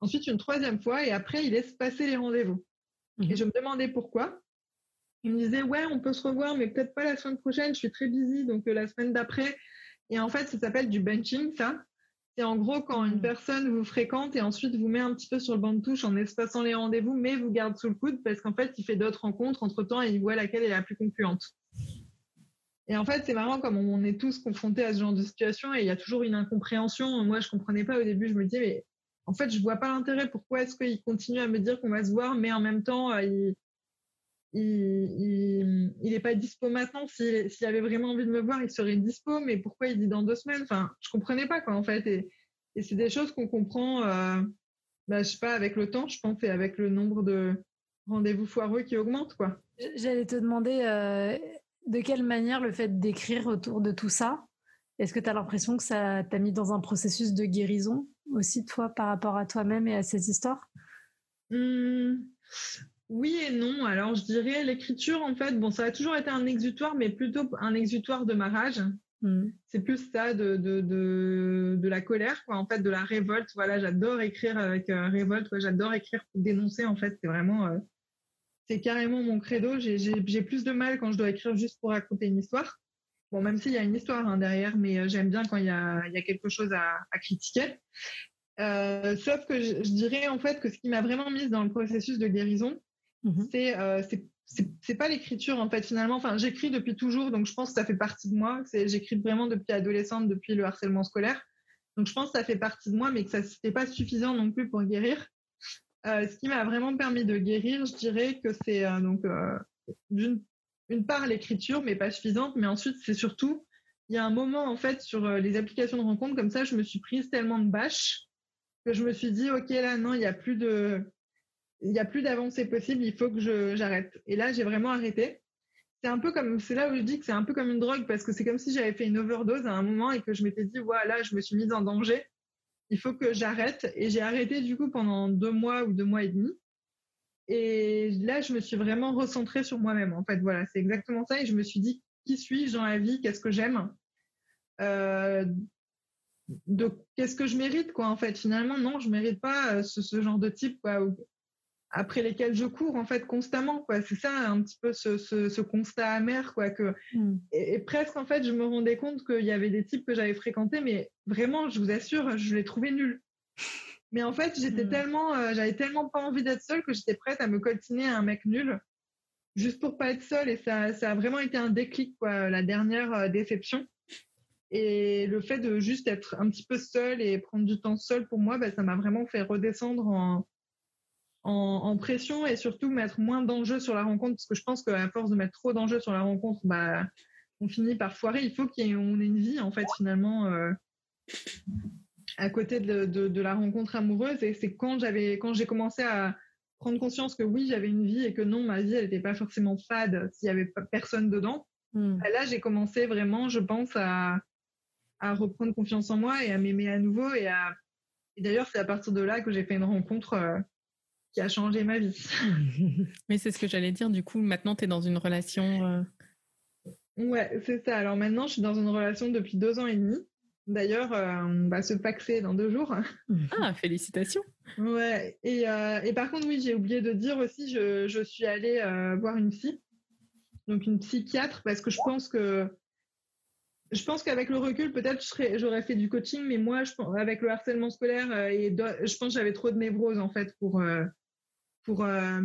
Ensuite une troisième fois et après il laisse passer les rendez-vous. Et je me demandais pourquoi. Il me disait ouais on peut se revoir mais peut-être pas la semaine prochaine, je suis très busy donc euh, la semaine d'après. Et en fait ça s'appelle du benching ça. C'est en gros quand une mm. personne vous fréquente et ensuite vous met un petit peu sur le banc de touche en espaçant les rendez-vous, mais vous garde sous le coude parce qu'en fait, il fait d'autres rencontres entre temps et il voit laquelle est la plus concluante. Et en fait, c'est marrant comme on est tous confrontés à ce genre de situation et il y a toujours une incompréhension. Moi, je comprenais pas au début. Je me disais, mais en fait, je vois pas l'intérêt. Pourquoi est-ce qu'il continue à me dire qu'on va se voir, mais en même temps, euh, il, il, il, est pas dispo maintenant. S'il avait vraiment envie de me voir, il serait dispo. Mais pourquoi il dit dans deux semaines? Enfin, je comprenais pas quoi en fait. Et, c'est des choses qu'on comprend, euh, bah, je sais pas, avec le temps, je pense, et avec le nombre de rendez-vous foireux qui augmente quoi. J'allais te demander euh, de quelle manière le fait d'écrire autour de tout ça. Est-ce que tu as l'impression que ça t'a mis dans un processus de guérison? Aussi, toi, par rapport à toi-même et à ces histoires? Mmh. Oui et non. Alors, je dirais l'écriture, en fait, bon, ça a toujours été un exutoire, mais plutôt un exutoire de ma rage. Hmm. C'est plus ça de, de, de, de, la colère, quoi, en fait, de la révolte. Voilà, j'adore écrire avec euh, révolte. J'adore écrire pour dénoncer, en fait. C'est vraiment, euh, c'est carrément mon credo. J'ai plus de mal quand je dois écrire juste pour raconter une histoire. Bon, même s'il y a une histoire hein, derrière, mais euh, j'aime bien quand il y a, il y a quelque chose à, à critiquer. Euh, sauf que je, je, dirais en fait que ce qui m'a vraiment mise dans le processus de guérison, Mmh euh, c'est c'est pas l'écriture en fait finalement. Enfin, j'écris depuis toujours, donc je pense que ça fait partie de moi. J'écris vraiment depuis adolescente, depuis le harcèlement scolaire. Donc je pense que ça fait partie de moi, mais que ça n'était pas suffisant non plus pour guérir. Euh, ce qui m'a vraiment permis de guérir, je dirais que c'est donc d'une une part l'écriture, mais pas suffisante. Mais ensuite, c'est surtout il y a un moment en fait sur les applications de rencontres comme ça, je me suis prise tellement de bâches que je me suis dit ok là non, il y a plus de il n'y a plus d'avancée possible, il faut que j'arrête. Et là, j'ai vraiment arrêté. C'est un peu comme, c'est là où je dis que c'est un peu comme une drogue parce que c'est comme si j'avais fait une overdose à un moment et que je m'étais dit, voilà, je me suis mise en danger. Il faut que j'arrête. Et j'ai arrêté du coup pendant deux mois ou deux mois et demi. Et là, je me suis vraiment recentrée sur moi-même. En fait, voilà, c'est exactement ça. Et je me suis dit, qui suis-je dans la vie? Qu'est-ce que j'aime? Euh, de qu'est-ce que je mérite quoi en fait? Finalement non je mérite pas euh, ce, ce genre de type quoi après lesquels je cours en fait constamment quoi c'est ça un petit peu ce, ce, ce, constat amer quoi que hmm. et, presque en fait je me rendais compte qu'il y avait des types que j'avais fréquentés mais vraiment je vous assure je les trouvais nuls mais en fait j'étais hmm. tellement euh, j'avais tellement pas envie d'être seule que j'étais prête à me coltiner à un mec nul juste pour pas être seule et ça ça a vraiment été un déclic quoi la dernière euh, déception et le fait de juste être un petit peu seule et prendre du temps seule pour moi bah, ça m'a vraiment fait redescendre en en, pression et surtout mettre moins d'enjeux sur la rencontre parce que je pense qu'à force de mettre trop d'enjeux sur la rencontre, bah, on finit par foirer. Il faut qu'on ait, ait, une vie en fait finalement euh, à côté de, de, la rencontre amoureuse et c'est quand j'avais quand j'ai commencé à prendre conscience que oui j'avais une vie et que non ma vie elle n'était pas forcément fade s'il y avait personne dedans. Hmm. Bah, là j'ai commencé vraiment je pense à, à reprendre confiance en moi et à m'aimer à nouveau et à et d'ailleurs c'est à partir de là que j'ai fait une rencontre euh, qui a changé ma vie. Mais c'est ce que j'allais dire, du coup, maintenant, tu es dans une relation. Euh, ouais, c'est ça. Alors maintenant, je suis dans une relation depuis deux ans et demi. D'ailleurs, euh, on va se paxer dans deux jours. Ah, félicitations. Ouais. Et, euh, et par contre, oui, j'ai oublié de dire aussi, je, je suis allée voir une psy, donc une psychiatre, parce que je pense que je pense qu'avec le recul, peut-être j'aurais fait du coaching, mais moi, je, avec le harcèlement scolaire, et je pense que j'avais trop de névrose en fait pour pour euh,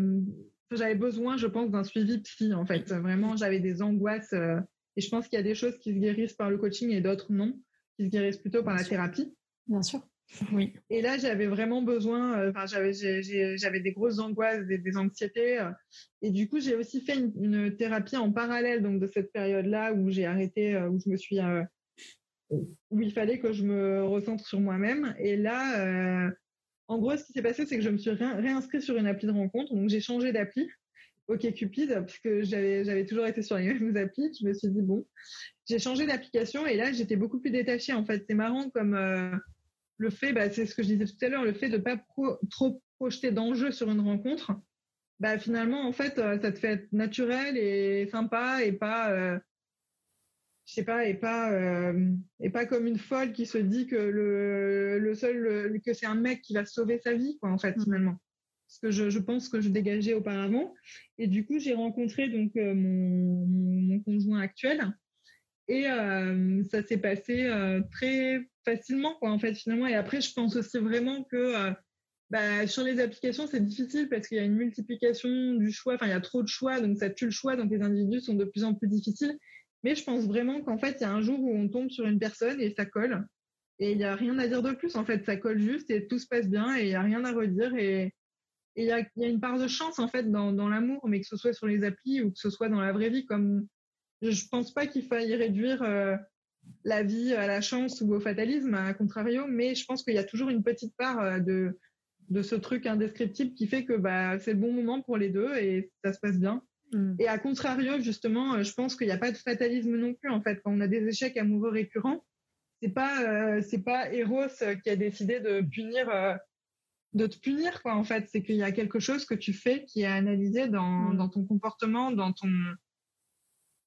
j'avais besoin, je pense, d'un suivi psy en fait. Vraiment, j'avais des angoisses euh, et je pense qu'il y a des choses qui se guérissent par le coaching et d'autres non, qui se guérissent plutôt par la thérapie. Bien sûr. Oui. Et là, j'avais vraiment besoin, euh, enfin, j'avais, j'avais des grosses angoisses, des, des anxiétés. Euh, et du coup, j'ai aussi fait une, une, thérapie en parallèle, donc de cette période-là où j'ai arrêté, où je me suis, où il fallait que je me recentre sur moi-même. Et là, en gros, ce qui s'est passé, c'est que je me suis réinscrite sur une appli de rencontre. Donc, j'ai changé d'appli. OK Cupid, puisque j'avais, j'avais toujours été sur les mêmes applis. Je me suis dit, bon, j'ai changé d'application et là, j'étais beaucoup plus détachée. En fait, c'est marrant comme euh, le fait, bah, c'est ce que je disais tout à l'heure, le fait de pas trop projeter d'enjeux sur une rencontre. Bah, finalement, en fait, euh, ça te fait être naturel et sympa et pas, euh, je sais pas, et pas, euh, et pas comme une folle qui se dit que le, le seul, que c'est un mec qui va sauver sa vie, quoi, en fait, mmh. finalement. Ce que je, pense que je dégageais auparavant. Et du coup, j'ai rencontré donc euh, mon, conjoint actuel. Et euh, ça s'est passé euh, très facilement, en fait, finalement. Et après, je pense aussi vraiment que bah, sur les applications, c'est difficile parce qu'il y a une multiplication du choix. Enfin, il y a trop de choix, donc ça tue le choix. Donc les individus sont de plus en plus difficiles. Mais je pense vraiment qu'en fait, il y a un jour où on tombe sur une personne et ça colle. Et il n'y a rien à dire de plus. En fait, ça colle juste et tout se passe bien et il n'y a rien à redire. Et il y a, y a, une part de chance, en fait, dans, dans l'amour, mais que ce soit sur les applis ou que ce soit dans la vraie vie. Comme je pense pas qu'il faille réduire euh, la vie à la chance ou au fatalisme, à contrario, mais je pense qu'il y a toujours une petite part euh, de, de ce truc indescriptible qui fait que bah, c'est le bon moment pour les deux et ça se passe bien. Mm. Et à contrario, justement, euh, je pense qu'il n'y a pas de fatalisme non plus. En fait, quand on a des échecs amoureux récurrents, c'est pas euh, c'est pas Eros qui a décidé de punir de te punir quoi. En fait, c'est qu'il y a quelque chose que tu fais qui est analysé dans, mm. dans ton comportement, dans ton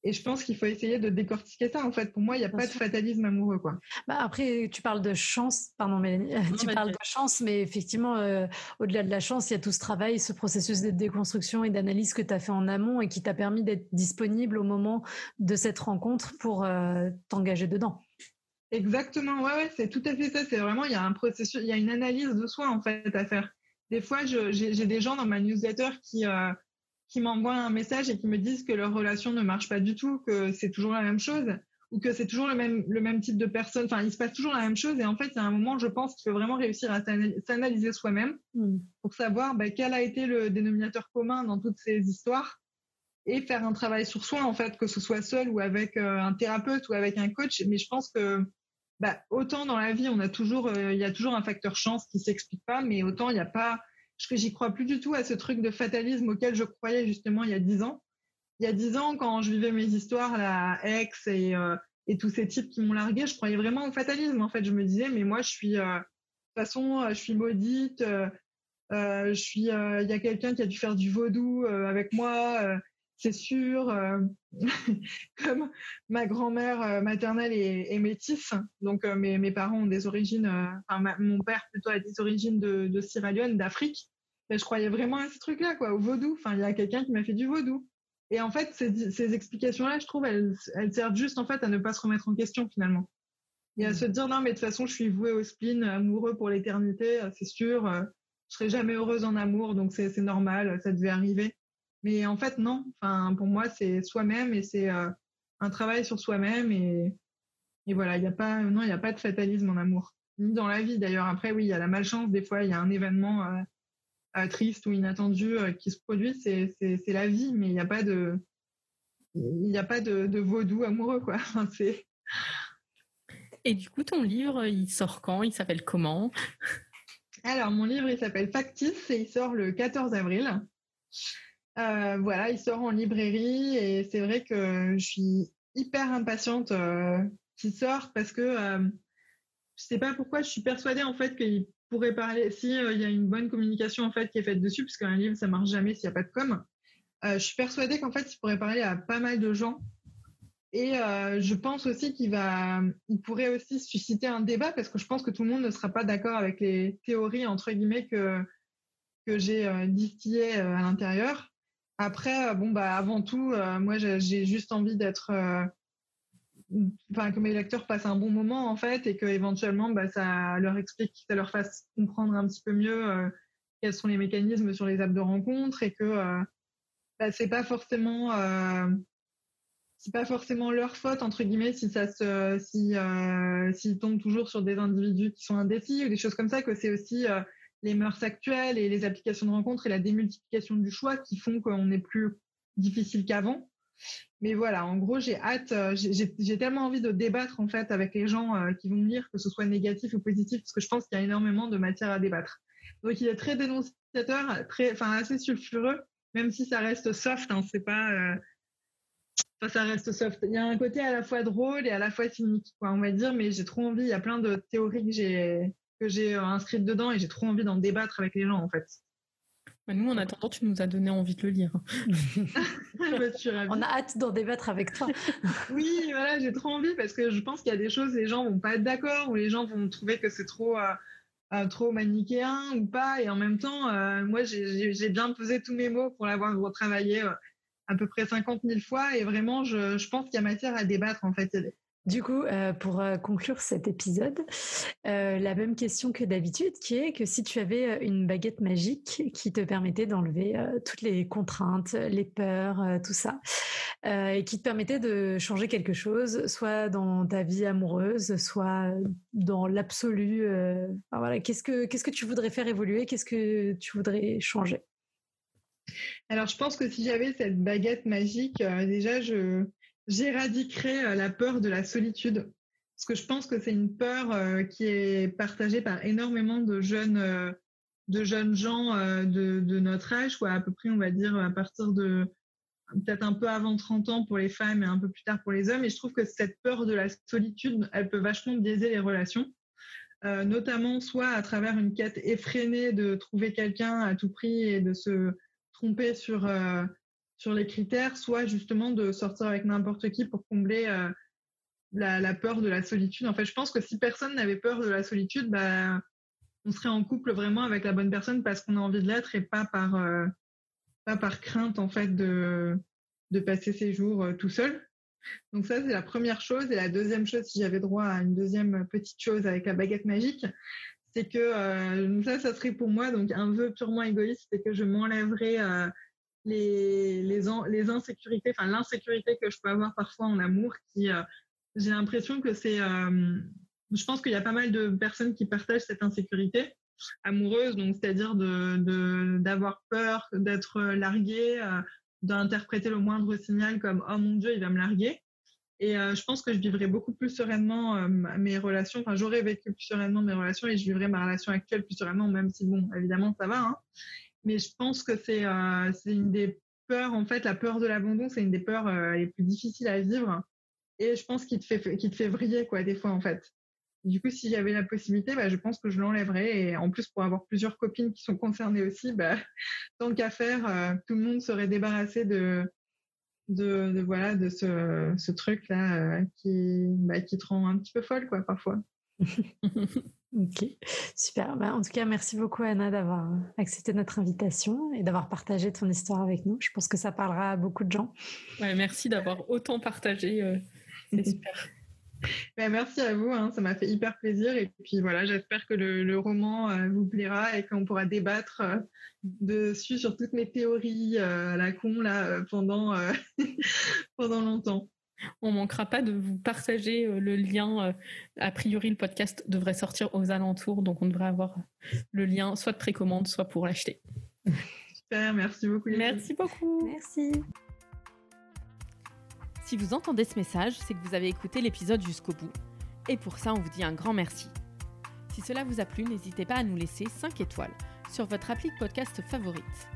et je pense qu'il faut essayer de décortiquer ça. En fait, pour moi, il n'y a pas de fatalisme amoureux, quoi. Bah après, tu parles de chance, pardon Mélanie, tu parles de chance, mais effectivement, euh, au-delà de la chance, il y a tout ce travail, ce processus de déconstruction et d'analyse que tu as fait en amont et qui t'a permis d'être disponible au moment de cette rencontre pour euh, t'engager dedans. Exactement, ouais, ouais c'est tout à fait ça. C'est vraiment, il y a un processus, il y a une analyse de soi, en fait, à faire. Des fois, j'ai des gens dans ma newsletter qui, euh, qui m'envoient un message et qui me disent que leur relation ne marche pas du tout, que c'est toujours la même chose ou que c'est toujours le même, le même type de personne. Enfin, il se passe toujours la même chose. Et en fait, il y a un moment, je pense qu'il faut vraiment réussir à s'analyser soi-même mm. pour savoir bah, quel a été le dénominateur commun dans toutes ces histoires et faire un travail sur soi, en fait, que ce soit seul ou avec euh, un thérapeute ou avec un coach. Mais je pense que bah, autant dans la vie, on a toujours, euh, il y a toujours un facteur chance qui s'explique pas, mais autant il n'y a pas que j'y crois plus du tout à ce truc de fatalisme auquel je croyais justement il y a dix ans. Il y a dix ans, quand je vivais mes histoires, la ex et, euh, et tous ces types qui m'ont largué, je croyais vraiment au fatalisme. En fait, je me disais, mais moi, je suis, euh, de toute façon, je suis maudite. je suis, il y a quelqu'un qui a dû faire du vaudou avec moi c'est sûr. Euh, comme ma grand-mère euh, maternelle est, est, métisse, donc euh, mes, mes, parents ont des origines, enfin mon père plutôt a des origines de, de Sierra Leone, d'Afrique. je croyais vraiment à ce truc-là, quoi, au vaudou. Enfin, il y a quelqu'un qui m'a fait du vaudou. Et en fait, ces, ces explications-là, je trouve, elles, elles, servent juste en fait à ne pas se remettre en question finalement. Et à mmh. se dire non, mais de toute façon, je suis vouée au spleen, amoureux pour l'éternité, c'est sûr. je serai jamais heureuse en amour, donc c'est normal, ça devait arriver. Mais en fait, non. Enfin, pour moi, c'est soi-même et c'est euh, un travail sur soi-même et, et voilà, il n'y a pas, non, il n'y a pas de fatalisme en amour, ni dans la vie d'ailleurs. Après, oui, il y a la malchance. Des fois, il y a un événement euh, euh, triste ou inattendu qui se produit. C'est, c'est, c'est la vie, mais il n'y a pas de, il n'y a pas de, de, vaudou amoureux, quoi. c'est. Et du coup, ton livre, il sort quand? Il s'appelle comment? Alors, mon livre, il s'appelle Factice et il sort le 14 avril. Euh, voilà, il sort en librairie et c'est vrai que je suis hyper impatiente euh, qu'il sorte parce que euh, je sais pas pourquoi je suis persuadée en fait qu'il pourrait parler si euh, il y a une bonne communication en fait qui est faite dessus parce qu'un livre ça marche jamais s'il n'y a pas de com. je suis persuadée qu'en fait il pourrait parler à pas mal de gens et je pense aussi qu'il va, il pourrait aussi susciter un débat parce que je pense que tout le monde ne sera pas d'accord avec les théories entre guillemets que que j'ai distillées à l'intérieur. Après, euh, bon, bah, avant tout, euh, moi, j'ai juste envie d'être, euh, enfin, que mes lecteurs passent un bon moment, en fait, et que éventuellement, bah, ça leur explique, ça leur fasse comprendre un petit peu mieux quels sont les mécanismes sur les apps de rencontre et que bah, c'est pas forcément c'est pas forcément leur faute entre guillemets si ça se si s'ils tombent toujours sur des individus qui sont indécis ou des choses comme ça que c'est aussi les mœurs actuelles et les applications de rencontres et la démultiplication du choix qui font qu'on est plus difficile qu'avant mais voilà en gros j'ai hâte euh, j'ai tellement envie de débattre en fait avec les gens euh, qui vont me lire que ce soit négatif ou positif parce que je pense qu'il y a énormément de matière à débattre donc il est très dénonciateur très enfin assez sulfureux même si ça reste soft hein, c'est pas euh, ça reste soft. Il y a un côté à la fois drôle et à la fois cynique, quoi, on va dire, mais j'ai trop envie. Il y a plein de théories que j'ai que j'ai euh, inscrites dedans et j'ai trop envie d'en débattre avec les gens, en fait. Bah, nous, en attendant, tu nous as donné envie de le lire. Bah, on a hâte d'en débattre avec toi. oui, voilà, j'ai trop envie parce que je pense qu'il y a des choses, les gens vont pas être d'accord ou les gens vont trouver que c'est trop, euh, euh, trop manichéen ou pas. Et en même temps, moi, j'ai bien pesé tous mes mots pour l'avoir retravaillé à peu près 50 000 fois et vraiment, je, je pense qu'il y a matière à débattre en fait. Du coup, euh, pour euh, conclure cet épisode, euh, la même question que d'habitude, qui est que si tu avais une baguette magique qui te permettait d'enlever toutes les contraintes, les peurs, tout ça, et qui te permettait de changer quelque chose, soit dans ta vie amoureuse, soit dans l'absolu, voilà, qu'est-ce que tu voudrais faire évoluer, qu'est-ce que tu voudrais changer? Alors, je pense que si j'avais cette baguette magique, déjà, je j'éradiquerais euh, la peur de la solitude. Parce que je pense que c'est une peur euh, qui est partagée par énormément de jeunes, de jeunes gens de, notre âge, quoi, à peu près, on va dire, à partir de peut-être un peu avant 30 ans pour les femmes et un peu plus tard pour les hommes. Et je trouve que cette peur de la solitude, elle peut vachement biaiser les relations. notamment soit à travers une quête effrénée de trouver quelqu'un à tout prix et de se tromper sur, euh, sur les critères, soit justement de sortir avec n'importe qui pour combler euh, la, peur de la solitude. En fait, je pense que si personne n'avait peur de la solitude, bah, on serait en couple vraiment avec la bonne personne parce qu'on a envie de l'être et pas par, euh, pas par crainte en fait de, de passer ses jours tout seul. Donc ça, c'est la première chose. Et la deuxième chose, si j'avais droit à une deuxième petite chose avec la baguette magique, c'est que euh, ça, ça serait pour moi donc un vœu purement égoïste, c'est que je m'enlèverais euh, les, les, les insécurités, enfin l'insécurité que je peux avoir parfois en amour, qui euh, j'ai l'impression que c'est, je pense qu'il y a pas mal de personnes qui partagent cette insécurité amoureuse, donc c'est-à-dire de d'avoir peur d'être largué, d'interpréter le moindre signal comme oh mon dieu il va me larguer. Et euh, je pense que je vivrais beaucoup plus sereinement euh, mes relations. Enfin, j'aurais vécu plus sereinement mes relations et je vivrais ma relation actuelle plus sereinement, même si, bon, évidemment, ça va. Hein. Mais je pense que c'est euh, c'est une des peurs, en fait, la peur de l'abandon, c'est une des peurs les plus difficiles à vivre. Et je pense qu'il te fait te fait vriller, quoi, des fois, en fait. Du coup, si j'avais la possibilité, bah, je pense que je l'enlèverais. Et en plus, pour avoir plusieurs copines qui sont concernées aussi, bah, tant qu'à faire, tout le monde serait débarrassé de de, voilà de ce, ce truc là euh, qui bah, qui te rend un petit peu folle quoi parfois. ok, super. Bah, en tout cas, merci beaucoup Anna d'avoir accepté notre invitation et d'avoir partagé ton histoire avec nous. Je pense que ça parlera à beaucoup de gens. Ouais, merci d'avoir autant partagé. Euh, c'est super. Ben, merci à vous, hein, ça m'a fait hyper plaisir. Et puis voilà, j'espère que le, roman euh, vous plaira et qu'on pourra débattre euh, dessus sur toutes mes théories euh, à la con là pendant pendant longtemps. On manquera pas de vous partager le lien. a priori, le podcast devrait sortir aux alentours, donc on devrait avoir le lien soit de précommande, soit pour l'acheter. Super, merci beaucoup. Merci beaucoup. Merci. Si vous entendez ce message, c'est que vous avez écouté l'épisode jusqu'au bout. Et pour ça, on vous dit un grand merci. Si cela vous a plu, n'hésitez pas à nous laisser 5 étoiles sur votre appli podcast favorite.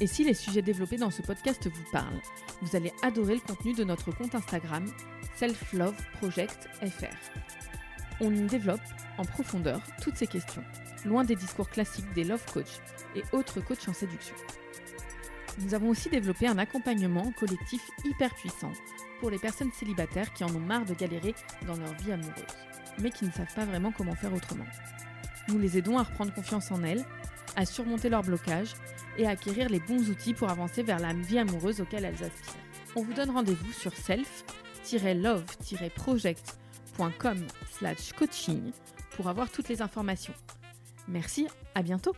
Et si les sujets développés dans ce podcast vous parlent, vous allez adorer le contenu de notre compte Instagram Self Love Project FR. On y développe en profondeur toutes ces questions, loin des discours classiques des love coach et autres coachs en séduction. Nous avons aussi développé un accompagnement collectif hyper puissant pour les personnes célibataires qui en ont marre de galérer dans leur vie amoureuse, mais qui ne savent pas vraiment comment faire autrement. Nous les aidons à reprendre confiance en elles, à surmonter leurs blocages et acquérir les bons outils pour avancer vers la vie amoureuse auquel elles aspirent. On vous donne rendez-vous sur self-love-project.com slash coaching pour avoir toutes les informations. Merci, à bientôt